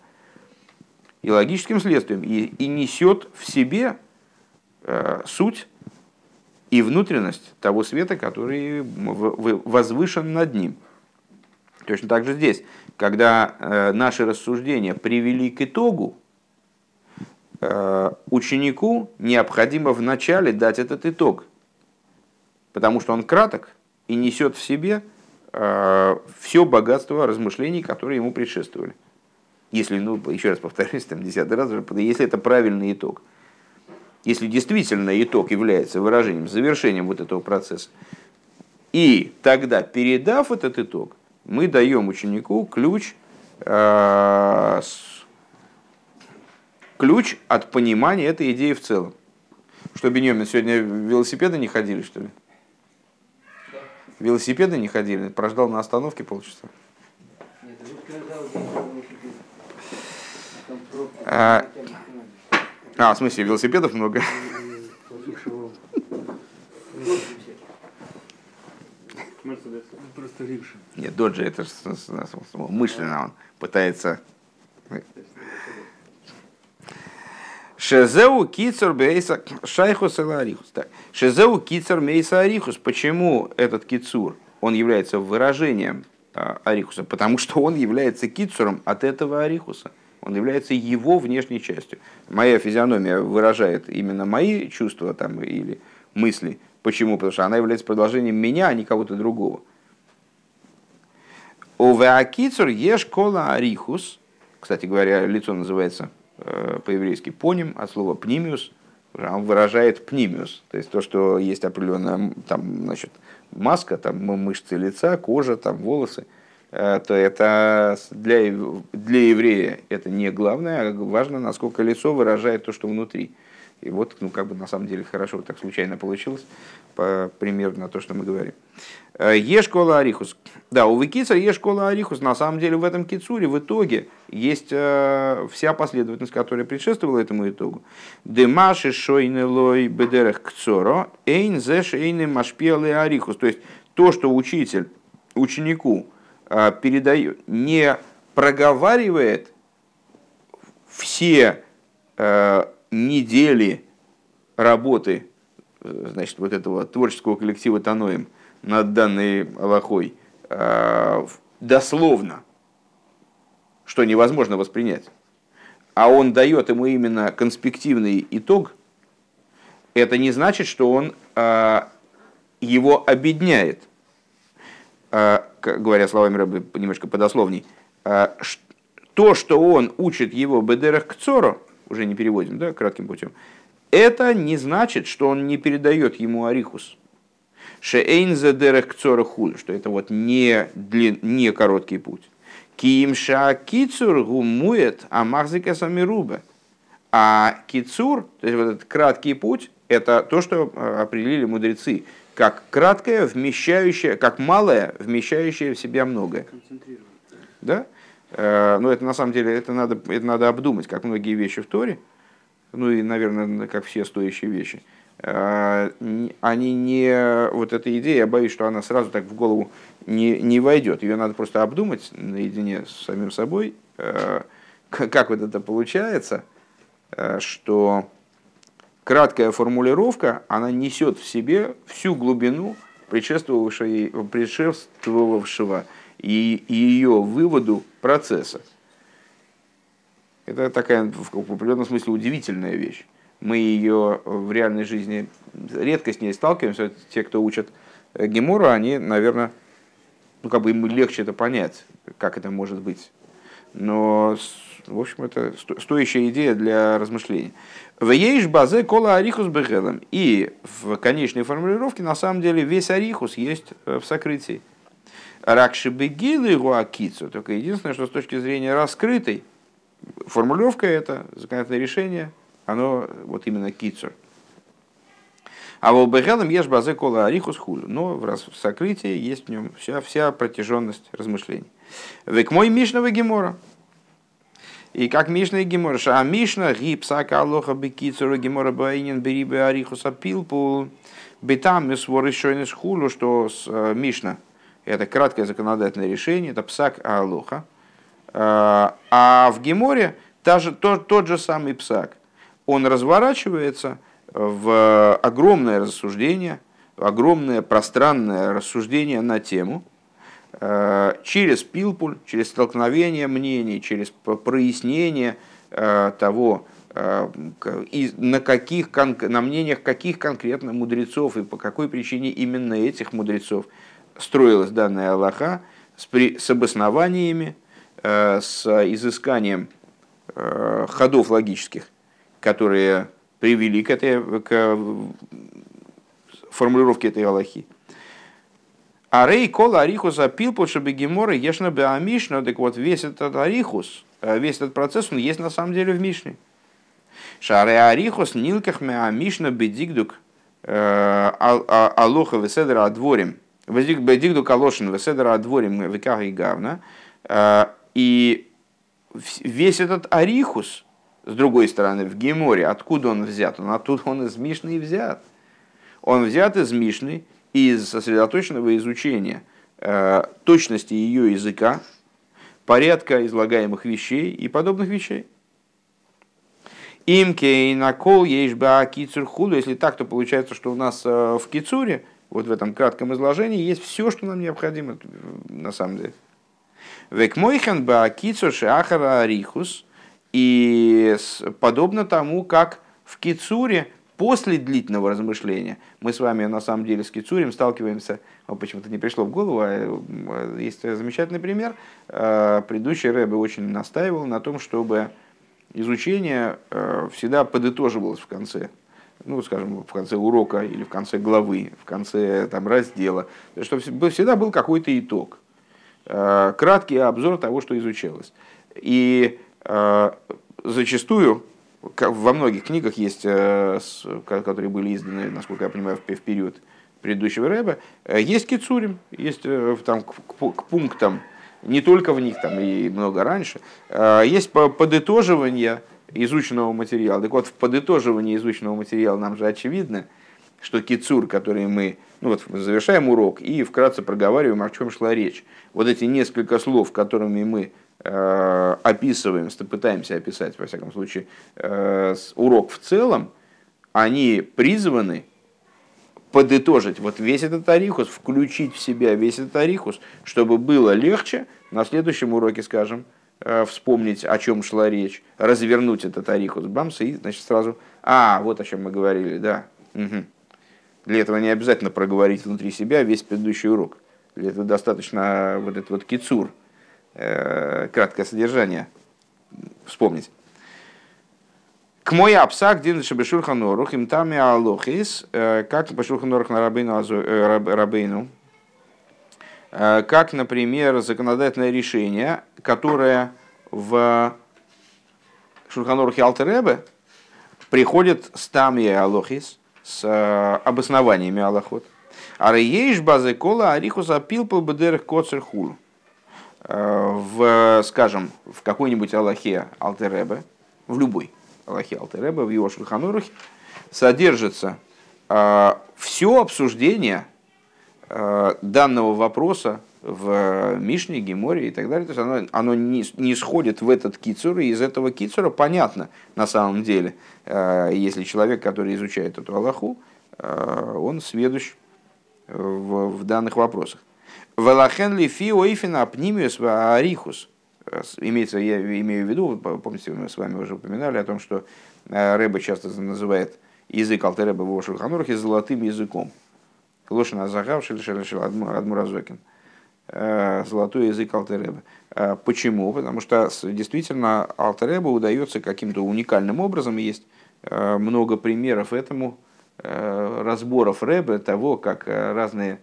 И логическим следствием. И, и несет в себе э, суть и внутренность того света, который возвышен над ним. Точно так же здесь, когда э, наши рассуждения привели к итогу, Э, ученику необходимо вначале дать этот итог, потому что он краток и несет в себе э, все богатство размышлений, которые ему предшествовали. Если, ну, еще раз повторюсь, там десятый раз, если это правильный итог. Если действительно итог является выражением, завершением вот этого процесса. И тогда, передав этот итог, мы даем ученику ключ э, ключ от понимания этой идеи в целом. Что, Бенемин, сегодня велосипеды не ходили, что ли? Велосипеды не ходили? Прождал на остановке полчаса. А, а, в смысле, велосипедов много?
Просто ривши.
Нет, доджи это умышленно он пытается... Шезеу кицер бейса шайхус арихус. Так. Шезеу кицер мейса арихус. Почему этот кицур, он является выражением а, арихуса? Потому что он является кицуром от этого арихуса. Он является его внешней частью. Моя физиономия выражает именно мои чувства там, или мысли. Почему? Потому что она является продолжением меня, а не кого-то другого. Овеакицур еш кола арихус. Кстати говоря, лицо называется э, по-еврейски поним, от слова пнимиус. Он выражает пнимиус. То есть то, что есть определенная там, значит, маска, там, мышцы лица, кожа, там, волосы. Э, То это для, для еврея это не главное, а важно, насколько лицо выражает то, что внутри. И вот, ну, как бы на самом деле хорошо так случайно получилось, по, примерно то, что мы говорим. Э, Ешкола Арихус. Да, у Викицер Ешкола Арихус, на самом деле в этом кицуре в итоге есть э, вся последовательность, которая предшествовала этому итогу. Демаши шойны лой бедерех кцоро, эйн зеш эйны машпиалы Арихус. То есть то, что учитель ученику передает, не проговаривает все э, недели работы значит, вот этого творческого коллектива Таноем над данной Аллахой в- дословно, что невозможно воспринять, а он дает ему именно конспективный итог, это не значит, что он его обедняет. Говоря словами Рэбби немножко подословней, ш- то, что он учит его бедерах к цору, уже не переводим, да, кратким путем, это не значит, что он не передает ему арихус. Шеэйнзе дерех к цору хуль, что это вот не, длин, не короткий путь. Ким ша кицур гумует амахзика самируба. А кицур, то есть вот этот краткий путь, это то, что э, определили мудрецы, как краткое, вмещающее, как малое, вмещающее в себя многое. Да? Э, Но это на самом деле это надо, это надо обдумать, как многие вещи в Торе, ну и, наверное, как все стоящие вещи. Э, Они не... Вот эта идея, я боюсь, что она сразу так в голову не, не войдет. Ее надо просто обдумать наедине с самим собой, э, как вот это получается, что краткая формулировка, она несет в себе всю глубину предшествовавшего, предшествовавшего и, и ее выводу процесса. Это такая в определенном смысле удивительная вещь. Мы ее в реальной жизни редко с ней сталкиваемся. Те, кто учат э, Гемору, они, наверное, ну, как бы им легче это понять, как это может быть. Но, в общем, это сто- стоящая идея для размышлений. В ейш базе кола арихус бегелем. И в конечной формулировке, на самом деле, весь арихус есть э, в сокрытии. Ракши бегилы гуакицу. Только единственное, что с точки зрения раскрытой, формулировка это, законодательное решение, оно вот именно кицур. А в Бегелем ешь базе кола арихус хулю. Но в сокрытии есть в нем вся, вся протяженность размышлений. Век мой Мишна Гемора. И как Мишна и Гемора. А Мишна гипсака алоха бекицура Гемора баинин берибе арихуса пилпул. Бетам мисвор еще хулу, что с, э, Мишна это краткое законодательное решение, это псак алоха. Э, А в Геморе та же, тот, тот же самый псак. Он разворачивается в огромное рассуждение, огромное пространное рассуждение на тему, через пилпуль, через столкновение мнений, через прояснение э, того, э, и на, каких, на мнениях каких конкретно мудрецов и по какой причине именно этих мудрецов строилась данная Аллаха с, при- с обоснованиями, э, с изысканием э, ходов логических, которые привели к, этой, к формулировке этой Аллахи. А рей кола арихус апилпу шабегемора ешна беамишна, так вот весь этот арихус, э, весь этот процесс, он есть на самом деле в Мишне. Шаре арихус нилках меамишна бедигдук э, ал- а- алоха веседра адворим. Бедигдук алошин веседра адворим веках и гавна. Э, И весь этот арихус, с другой стороны, в Геморе, откуда он взят? Он оттуда он из Мишны взят. Он взят из Мишны, из сосредоточенного изучения э, точности ее языка, порядка излагаемых вещей и подобных вещей. Имке и накол ешба кицур худу. Если так, то получается, что у нас в кицуре, вот в этом кратком изложении, есть все, что нам необходимо на самом деле. Век мойхан ба кицур шахара рихус. И подобно тому, как в кицуре после длительного размышления, мы с вами на самом деле с Кицурем сталкиваемся, почему-то не пришло в голову, а есть замечательный пример. Предыдущий Рэбе очень настаивал на том, чтобы изучение э, всегда подытоживалось в конце, ну, скажем, в конце урока или в конце главы, в конце там, раздела, чтобы всегда был какой-то итог, краткий обзор того, что изучалось. И зачастую во многих книгах есть, которые были изданы, насколько я понимаю, в период предыдущего рэба, есть кицурим, есть там к пунктам не только в них, там и много раньше, есть подытоживание изученного материала. Так вот, в подытоживании изученного материала нам же очевидно, что кицур, который мы ну вот, завершаем урок и вкратце проговариваем, о чем шла речь. Вот эти несколько слов, которыми мы э, описываем, пытаемся описать, во всяком случае, э, урок в целом, они призваны подытожить вот весь этот арихус, включить в себя весь этот арихус, чтобы было легче на следующем уроке, скажем, э, вспомнить, о чем шла речь, развернуть этот арихус бамс и, значит, сразу, а, вот о чем мы говорили, да. Угу. Для этого не обязательно проговорить внутри себя весь предыдущий урок. Для этого достаточно вот этот вот кицур, э, краткое содержание вспомнить. К мой апсак дин шабешурханорух им там алохис, э, как бешурханорух на рабейну, э, рабейну, э, как, например, законодательное решение, которое в Шурханорухе Алтеребе приходит с тамьей алохис, с обоснованиями аллахот. А рейеш базы кола арихус апил по бедерах коцер. В, скажем, в какой-нибудь аллахе Алтеребе, в любой, Аллахи Алтереба, в его Шульханурухе, содержится э, все обсуждение э, данного вопроса в Мишне, Геморе и так далее. То есть оно, оно не, не сходит в этот кицур, и из этого кицура понятно на самом деле, э, если человек, который изучает эту Аллаху, э, он сведущ в, в данных вопросах. Велахен ли фи ойфина апнимиус арихус – имеется, я имею в виду, помните, мы с вами уже упоминали о том, что э, Рэба часто называет язык Алтереба в Шульханурахе золотым языком. Лошина Загав Шельшелешел Адмуразокин. Э, золотой язык Алтереба. Э, почему? Потому что действительно Алтереба удается каким-то уникальным образом. Есть много примеров этому, разборов Рэбе, того, как разные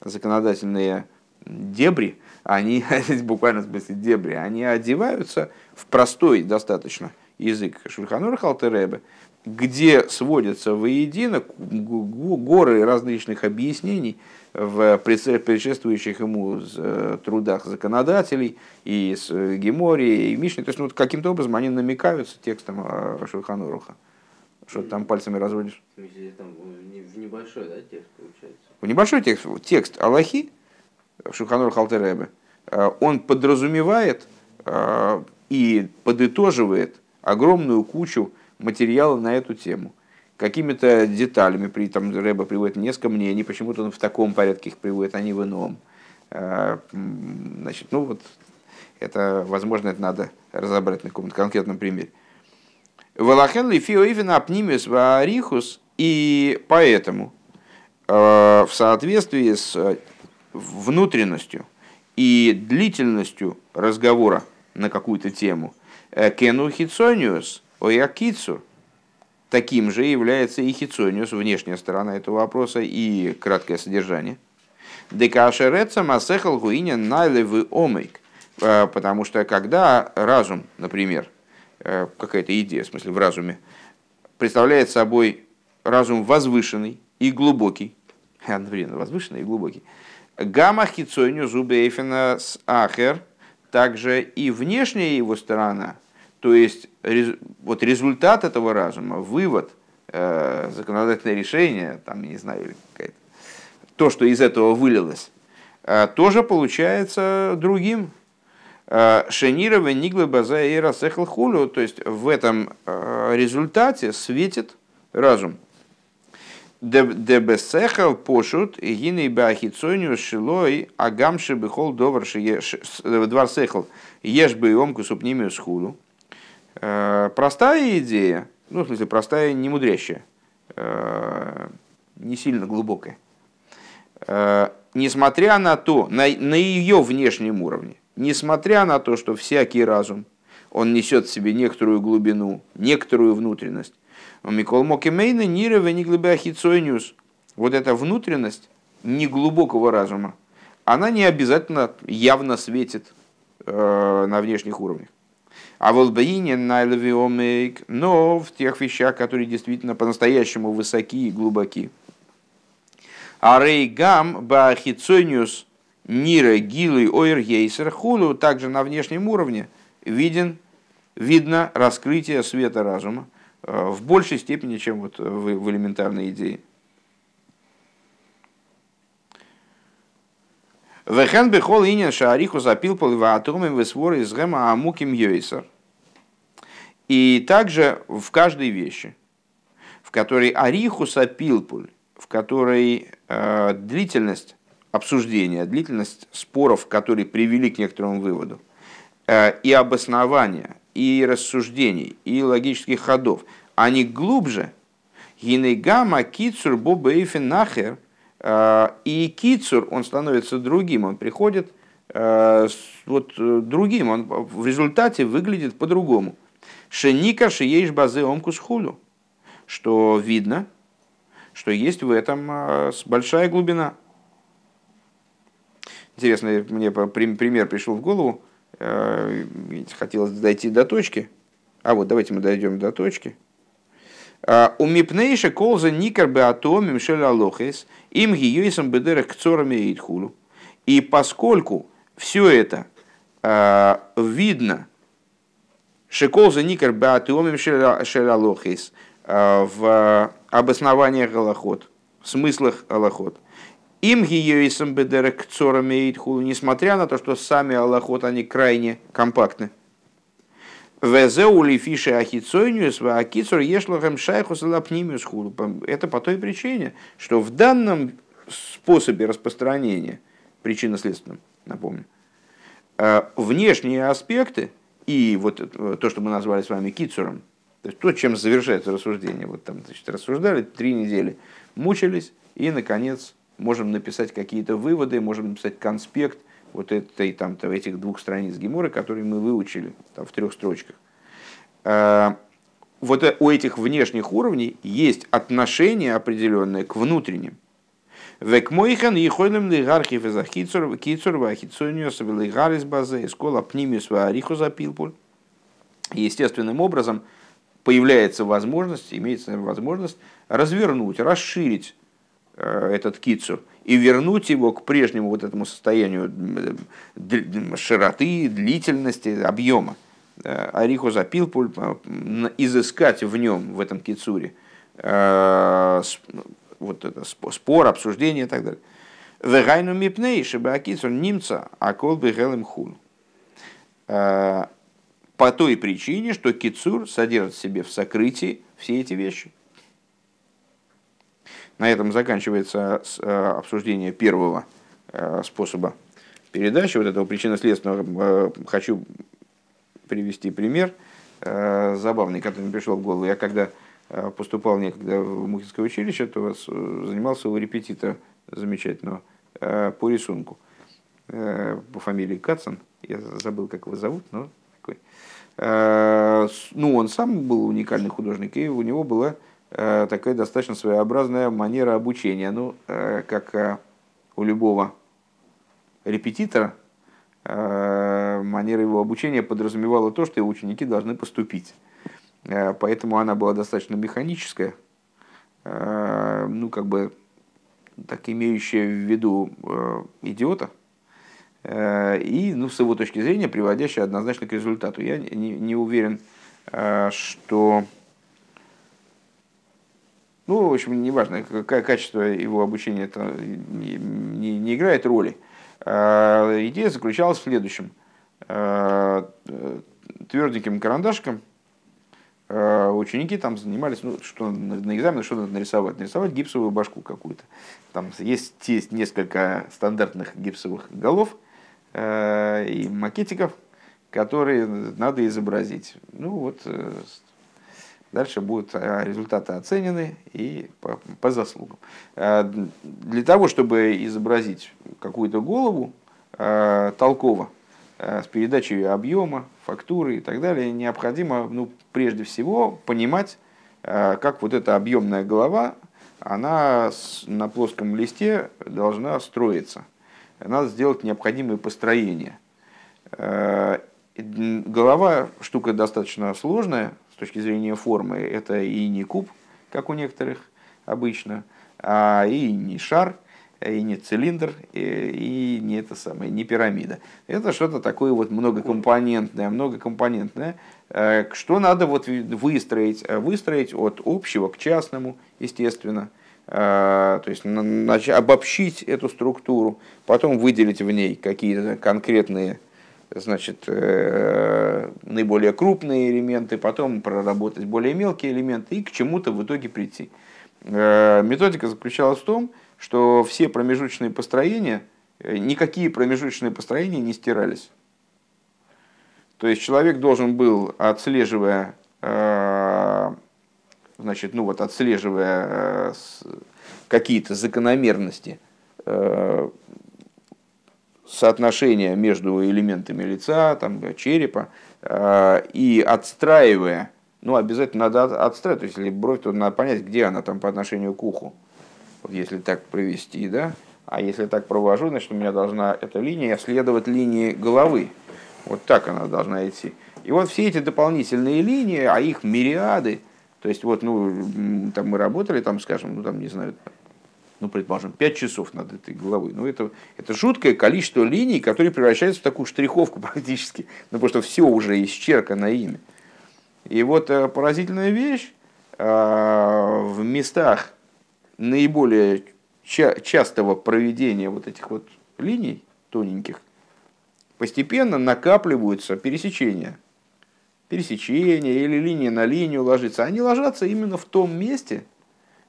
законодательные дебри, они, *laughs* буквально в смысле дебри, они одеваются в простой достаточно язык Шульханура Халтеребе, где сводятся воедино горы различных объяснений в предшествующих ему э, трудах законодателей и с э, Гемори и Мишни. То есть ну, каким-то образом они намекаются текстом Шульхануруха. Что ты там пальцами разводишь?
Там в небольшой да, текст получается.
В небольшой текст, текст Аллахи, в Шуханур Халтеребе, э, он подразумевает э, и подытоживает огромную кучу материала на эту тему. Какими-то деталями, при этом Рэба приводит несколько мнений, почему-то он в таком порядке их приводит, а не в ином. Э, значит, ну вот, это, возможно, это надо разобрать на каком-то конкретном примере. Валахен ли фиоивен апнимиус ваарихус, и поэтому в соответствии с внутренностью и длительностью разговора на какую-то тему, э, кену хитсониус, оякицу, таким же является и хитсониус, внешняя сторона этого вопроса и краткое содержание. Декашереца масехал гуиня найлевы омейк. Э, потому что когда разум, например, э, какая-то идея, в смысле в разуме, представляет собой разум возвышенный и глубокий, *laughs* одновременно возвышенный и глубокий, Гамма хицойню зубейфена с ахер, также и внешняя его сторона, то есть вот результат этого разума, вывод, э, законодательное решение, там, не знаю, то, что из этого вылилось, тоже получается другим. Шенирова Ниглы База и Расехл Хулю, то есть в этом результате светит разум. Дебесехал пошут гиней бахицонию шилой агамши бихол довар двар сехал ешь бы омку супнимию схуду. Простая идея, ну, в смысле, простая, не мудрящая, не сильно глубокая. Несмотря на то, на, на ее внешнем уровне, несмотря на то, что всякий разум, он несет в себе некоторую глубину, некоторую внутренность, Микол Мокимейна Нира Вениглебахицойниус. Вот эта внутренность неглубокого разума, она не обязательно явно светит э, на внешних уровнях. А в Албаине найловиомейк, но в тех вещах, которые действительно по-настоящему высоки и глубоки. А рейгам бахицойниус нира гилы ойр гейсер хулу также на внешнем уровне виден, видно раскрытие света разума. Э, в большей степени, чем вот в, в элементарной идее. Вехен бехол инин шаариху запил поливаатумим весвор из гема амуким йойсер. И также в каждой вещи, в которой ариху сапилпуль, в которой э, длительность обсуждения, длительность споров, которые привели к некоторому выводу, э, и обоснования, и рассуждений, и логических ходов, они глубже. Гинегама кицур бобейфен нахер. Э, и кицур, он становится другим, он приходит э, вот другим, он в результате выглядит по-другому. Шеника шиеш базы омкус хулю. Что видно, что есть в этом большая глубина. Интересно, мне пример пришел в голову. Хотелось дойти до точки. А вот давайте мы дойдем до точки. У мипнейша колза никар беатом мишель алохес им гиюисом бедерах кцорами идхулу. И поскольку все это э, видно, шеколза никар беатом мишель алохес в обоснованиях Галахот, в смыслах Аллахот, им гиюисом бедерах кцорами идхулу, несмотря на то, что сами Аллахот, они крайне компактны. Везеули фиши ахицойниус, акицур ешлахем шайхус лапнимиус худу. Это по той причине, что в данном способе распространения, причинно-следственном, напомню, э, внешние аспекты и вот то, что мы назвали с вами кицуром, то есть то, чем завершается рассуждение, вот там значит, рассуждали три недели, мучились, и, наконец, можем написать какие-то выводы, можем написать конспект, вот этой, там, этих двух страниц Гемора, которые мы выучили там, в трех строчках. А, вот э, у этих внешних уровней есть отношение определенное к внутренним. Век мойхан и хойлем лигархи фезахицур кицур вахицуниус велигарис базе скола пнимиус вариху запилпуль. Естественным образом появляется возможность, имеется возможность развернуть, расширить этот кицур и вернуть его к прежнему вот этому состоянию широты, длительности, объема. Э, Ариху запил, изыскать в нем, в этом кицуре, э, вот это спор, обсуждение и так далее. Вегайну мипней, чтобы акицур немца, а колбы гелем хул. Э, по той причине, что кицур содержит в себе в сокрытии все эти вещи. На этом заканчивается э, обсуждение первого э, способа передачи, вот этого причинно-следственного. Э, хочу привести пример забавный, который мне пришел в голову. Я когда поступал некогда в Мухинское училище, то занимался у репетитора замечательного по рисунку по фамилии Кацан. Я забыл, как его зовут, но такой. Ну, он сам был уникальный художник, и у него была такая достаточно своеобразная манера обучения. Ну, э, как э, у любого репетитора, манера его обучения подразумевала то, что его ученики должны поступить. Поэтому она была достаточно механическая, ну, как бы, так имеющая в виду идиота, и, ну, с его точки зрения, приводящая однозначно к результату. Я не, не уверен, что ну, в общем, неважно, качество его обучения это не, не, играет роли. Идея заключалась в следующем. Тверденьким карандашиком ученики там занимались, ну, что на экзамене что надо нарисовать? Нарисовать гипсовую башку какую-то. Там есть, есть несколько стандартных гипсовых голов и макетиков, которые надо изобразить. Ну вот, Дальше будут э, результаты оценены и по, по заслугам. Э, для того, чтобы изобразить какую-то голову э, толково, с передачей объема, фактуры и так далее, необходимо ну, прежде всего понимать, как вот эта объемная голова, она на плоском листе должна строиться. Надо сделать необходимые построения. Голова штука достаточно сложная, точки зрения формы, это и не куб, как у некоторых обычно, а и не шар, и не цилиндр, и, и не это самое, не пирамида. Это что-то такое вот многокомпонентное, многокомпонентное, э, что надо вот выстроить, выстроить от общего к частному, естественно, э, то есть обобщить эту структуру, потом выделить в ней какие-то конкретные значит, э, наиболее крупные элементы, потом проработать более мелкие элементы и к чему-то в итоге прийти. Э, методика заключалась в том, что все промежуточные построения, э, никакие промежуточные построения не стирались. То есть человек должен был, отслеживая, значит, ну вот отслеживая какие-то закономерности соотношение между элементами лица, там, черепа, э, и отстраивая, ну, обязательно надо отстраивать, то есть, если бровь, то надо понять, где она там по отношению к уху, вот если так провести, да, а если так провожу, значит, у меня должна эта линия следовать линии головы, вот так она должна идти. И вот все эти дополнительные линии, а их мириады, то есть вот, ну, там мы работали, там, скажем, ну, там, не знаю, ну, предположим, 5 часов над этой головой. Ну, это, это жуткое количество линий, которые превращаются в такую штриховку *laughs* практически, ну, потому что все уже исчеркано ими. И вот э, поразительная вещь, э, в местах наиболее ча- частого проведения вот этих вот линий тоненьких, постепенно накапливаются пересечения. Пересечения или линия на линию ложится. Они ложатся именно в том месте,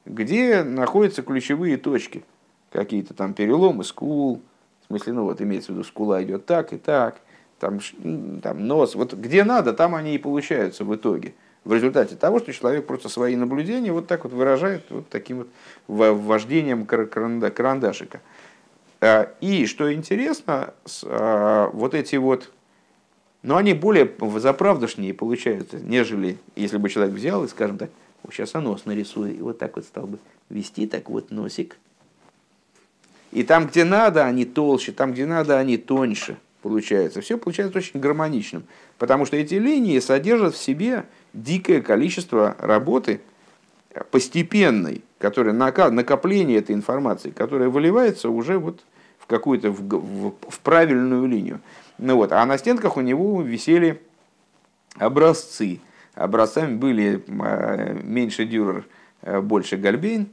где находятся ключевые точки. Какие-то там переломы скул, в смысле, ну вот имеется в виду, скула идет так и так, там, там нос, вот где надо, там они и получаются в итоге. В результате того, что человек просто свои наблюдения вот так вот выражает вот таким вот вождением карандашика. А, и что интересно, а, вот эти вот, но они более заправдошнее получаются, нежели если бы человек взял и, скажем так, сейчас я нос нарисую, и вот так вот стал бы вести, так вот носик. И там, где надо, они толще, там, где надо, они тоньше получается. Все получается очень гармоничным, потому что эти линии содержат в себе дикое количество работы постепенной, которая накопление этой информации, которая выливается уже вот в какую-то в, в, в правильную линию. Ну вот, а на стенках у него висели образцы Образцами были э, меньше Дюрер, э, больше Гальбейн.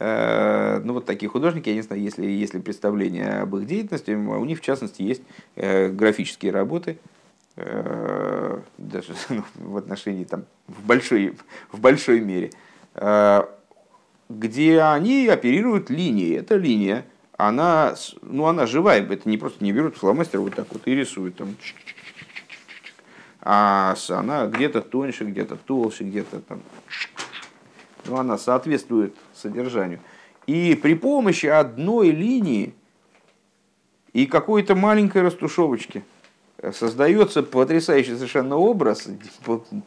Э, ну, вот такие художники, я не знаю, если, если представление об их деятельности, у них, в частности, есть графические работы, даже *laughs* ну, в отношении там, в большой, в большой мере, где они оперируют линией. Эта линия, она, ну, она живая, это не просто не берут фломастер вот так вот и рисуют там а она где-то тоньше, где-то толще, где-то там. Ну, она соответствует содержанию. И при помощи одной линии и какой-то маленькой растушевочки создается потрясающий совершенно образ,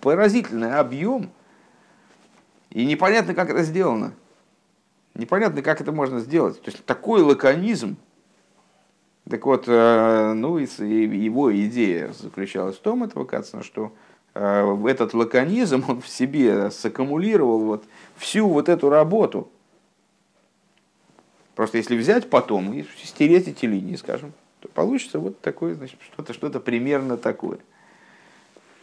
поразительный объем. И непонятно, как это сделано. Непонятно, как это можно сделать. То есть такой лаконизм, так вот, э, ну, его идея заключалась в том, Кацина, что э, этот лаконизм, он в себе саккумулировал вот всю вот эту работу. Просто если взять потом и стереть эти линии, скажем, то получится вот такое, значит, что-то что примерно такое.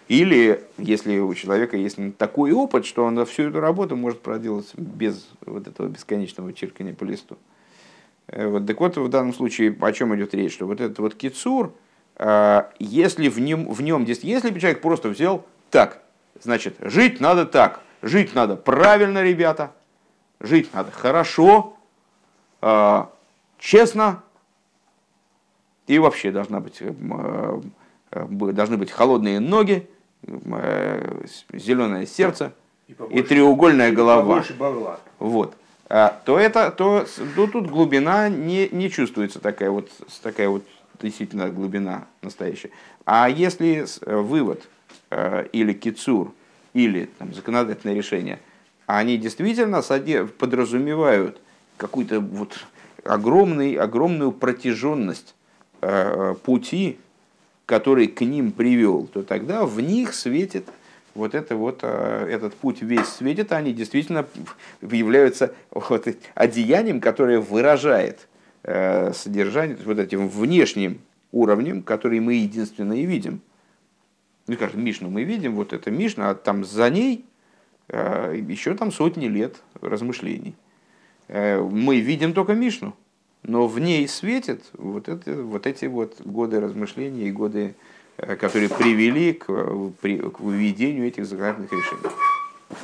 Или если у человека есть такой опыт, что он всю эту работу может проделать без вот этого бесконечного чиркания по листу. Э, вот, так вот, в данном случае о чем идет речь? Что вот этот вот кицур, если в нем, в нем если бы человек просто взял так, значит, жить надо так, жить надо правильно, ребята, жить надо хорошо, честно, и вообще должна быть, должны быть холодные ноги, зеленое сердце и, и треугольная и голова. Вот. А, то это, то, то тут глубина не, не чувствуется такая вот, такая вот действительно глубина настоящая. А если вывод э, или кицур, или там, законодательное решение, они действительно подразумевают какую-то вот огромный, огромную протяженность э, пути, который к ним привел, то тогда в них светит вот, это вот э, этот путь весь светит, они действительно являются вот одеянием, которое выражает э, содержание, вот этим внешним уровнем, который мы единственно и видим. Ну, скажем, Мишну мы видим, вот это Мишна, а там за ней э, еще там сотни лет размышлений. Мы видим только Мишну но в ней светят вот, это, вот эти вот годы размышлений и годы, э, которые привели к, к выведению этих законодательных решений.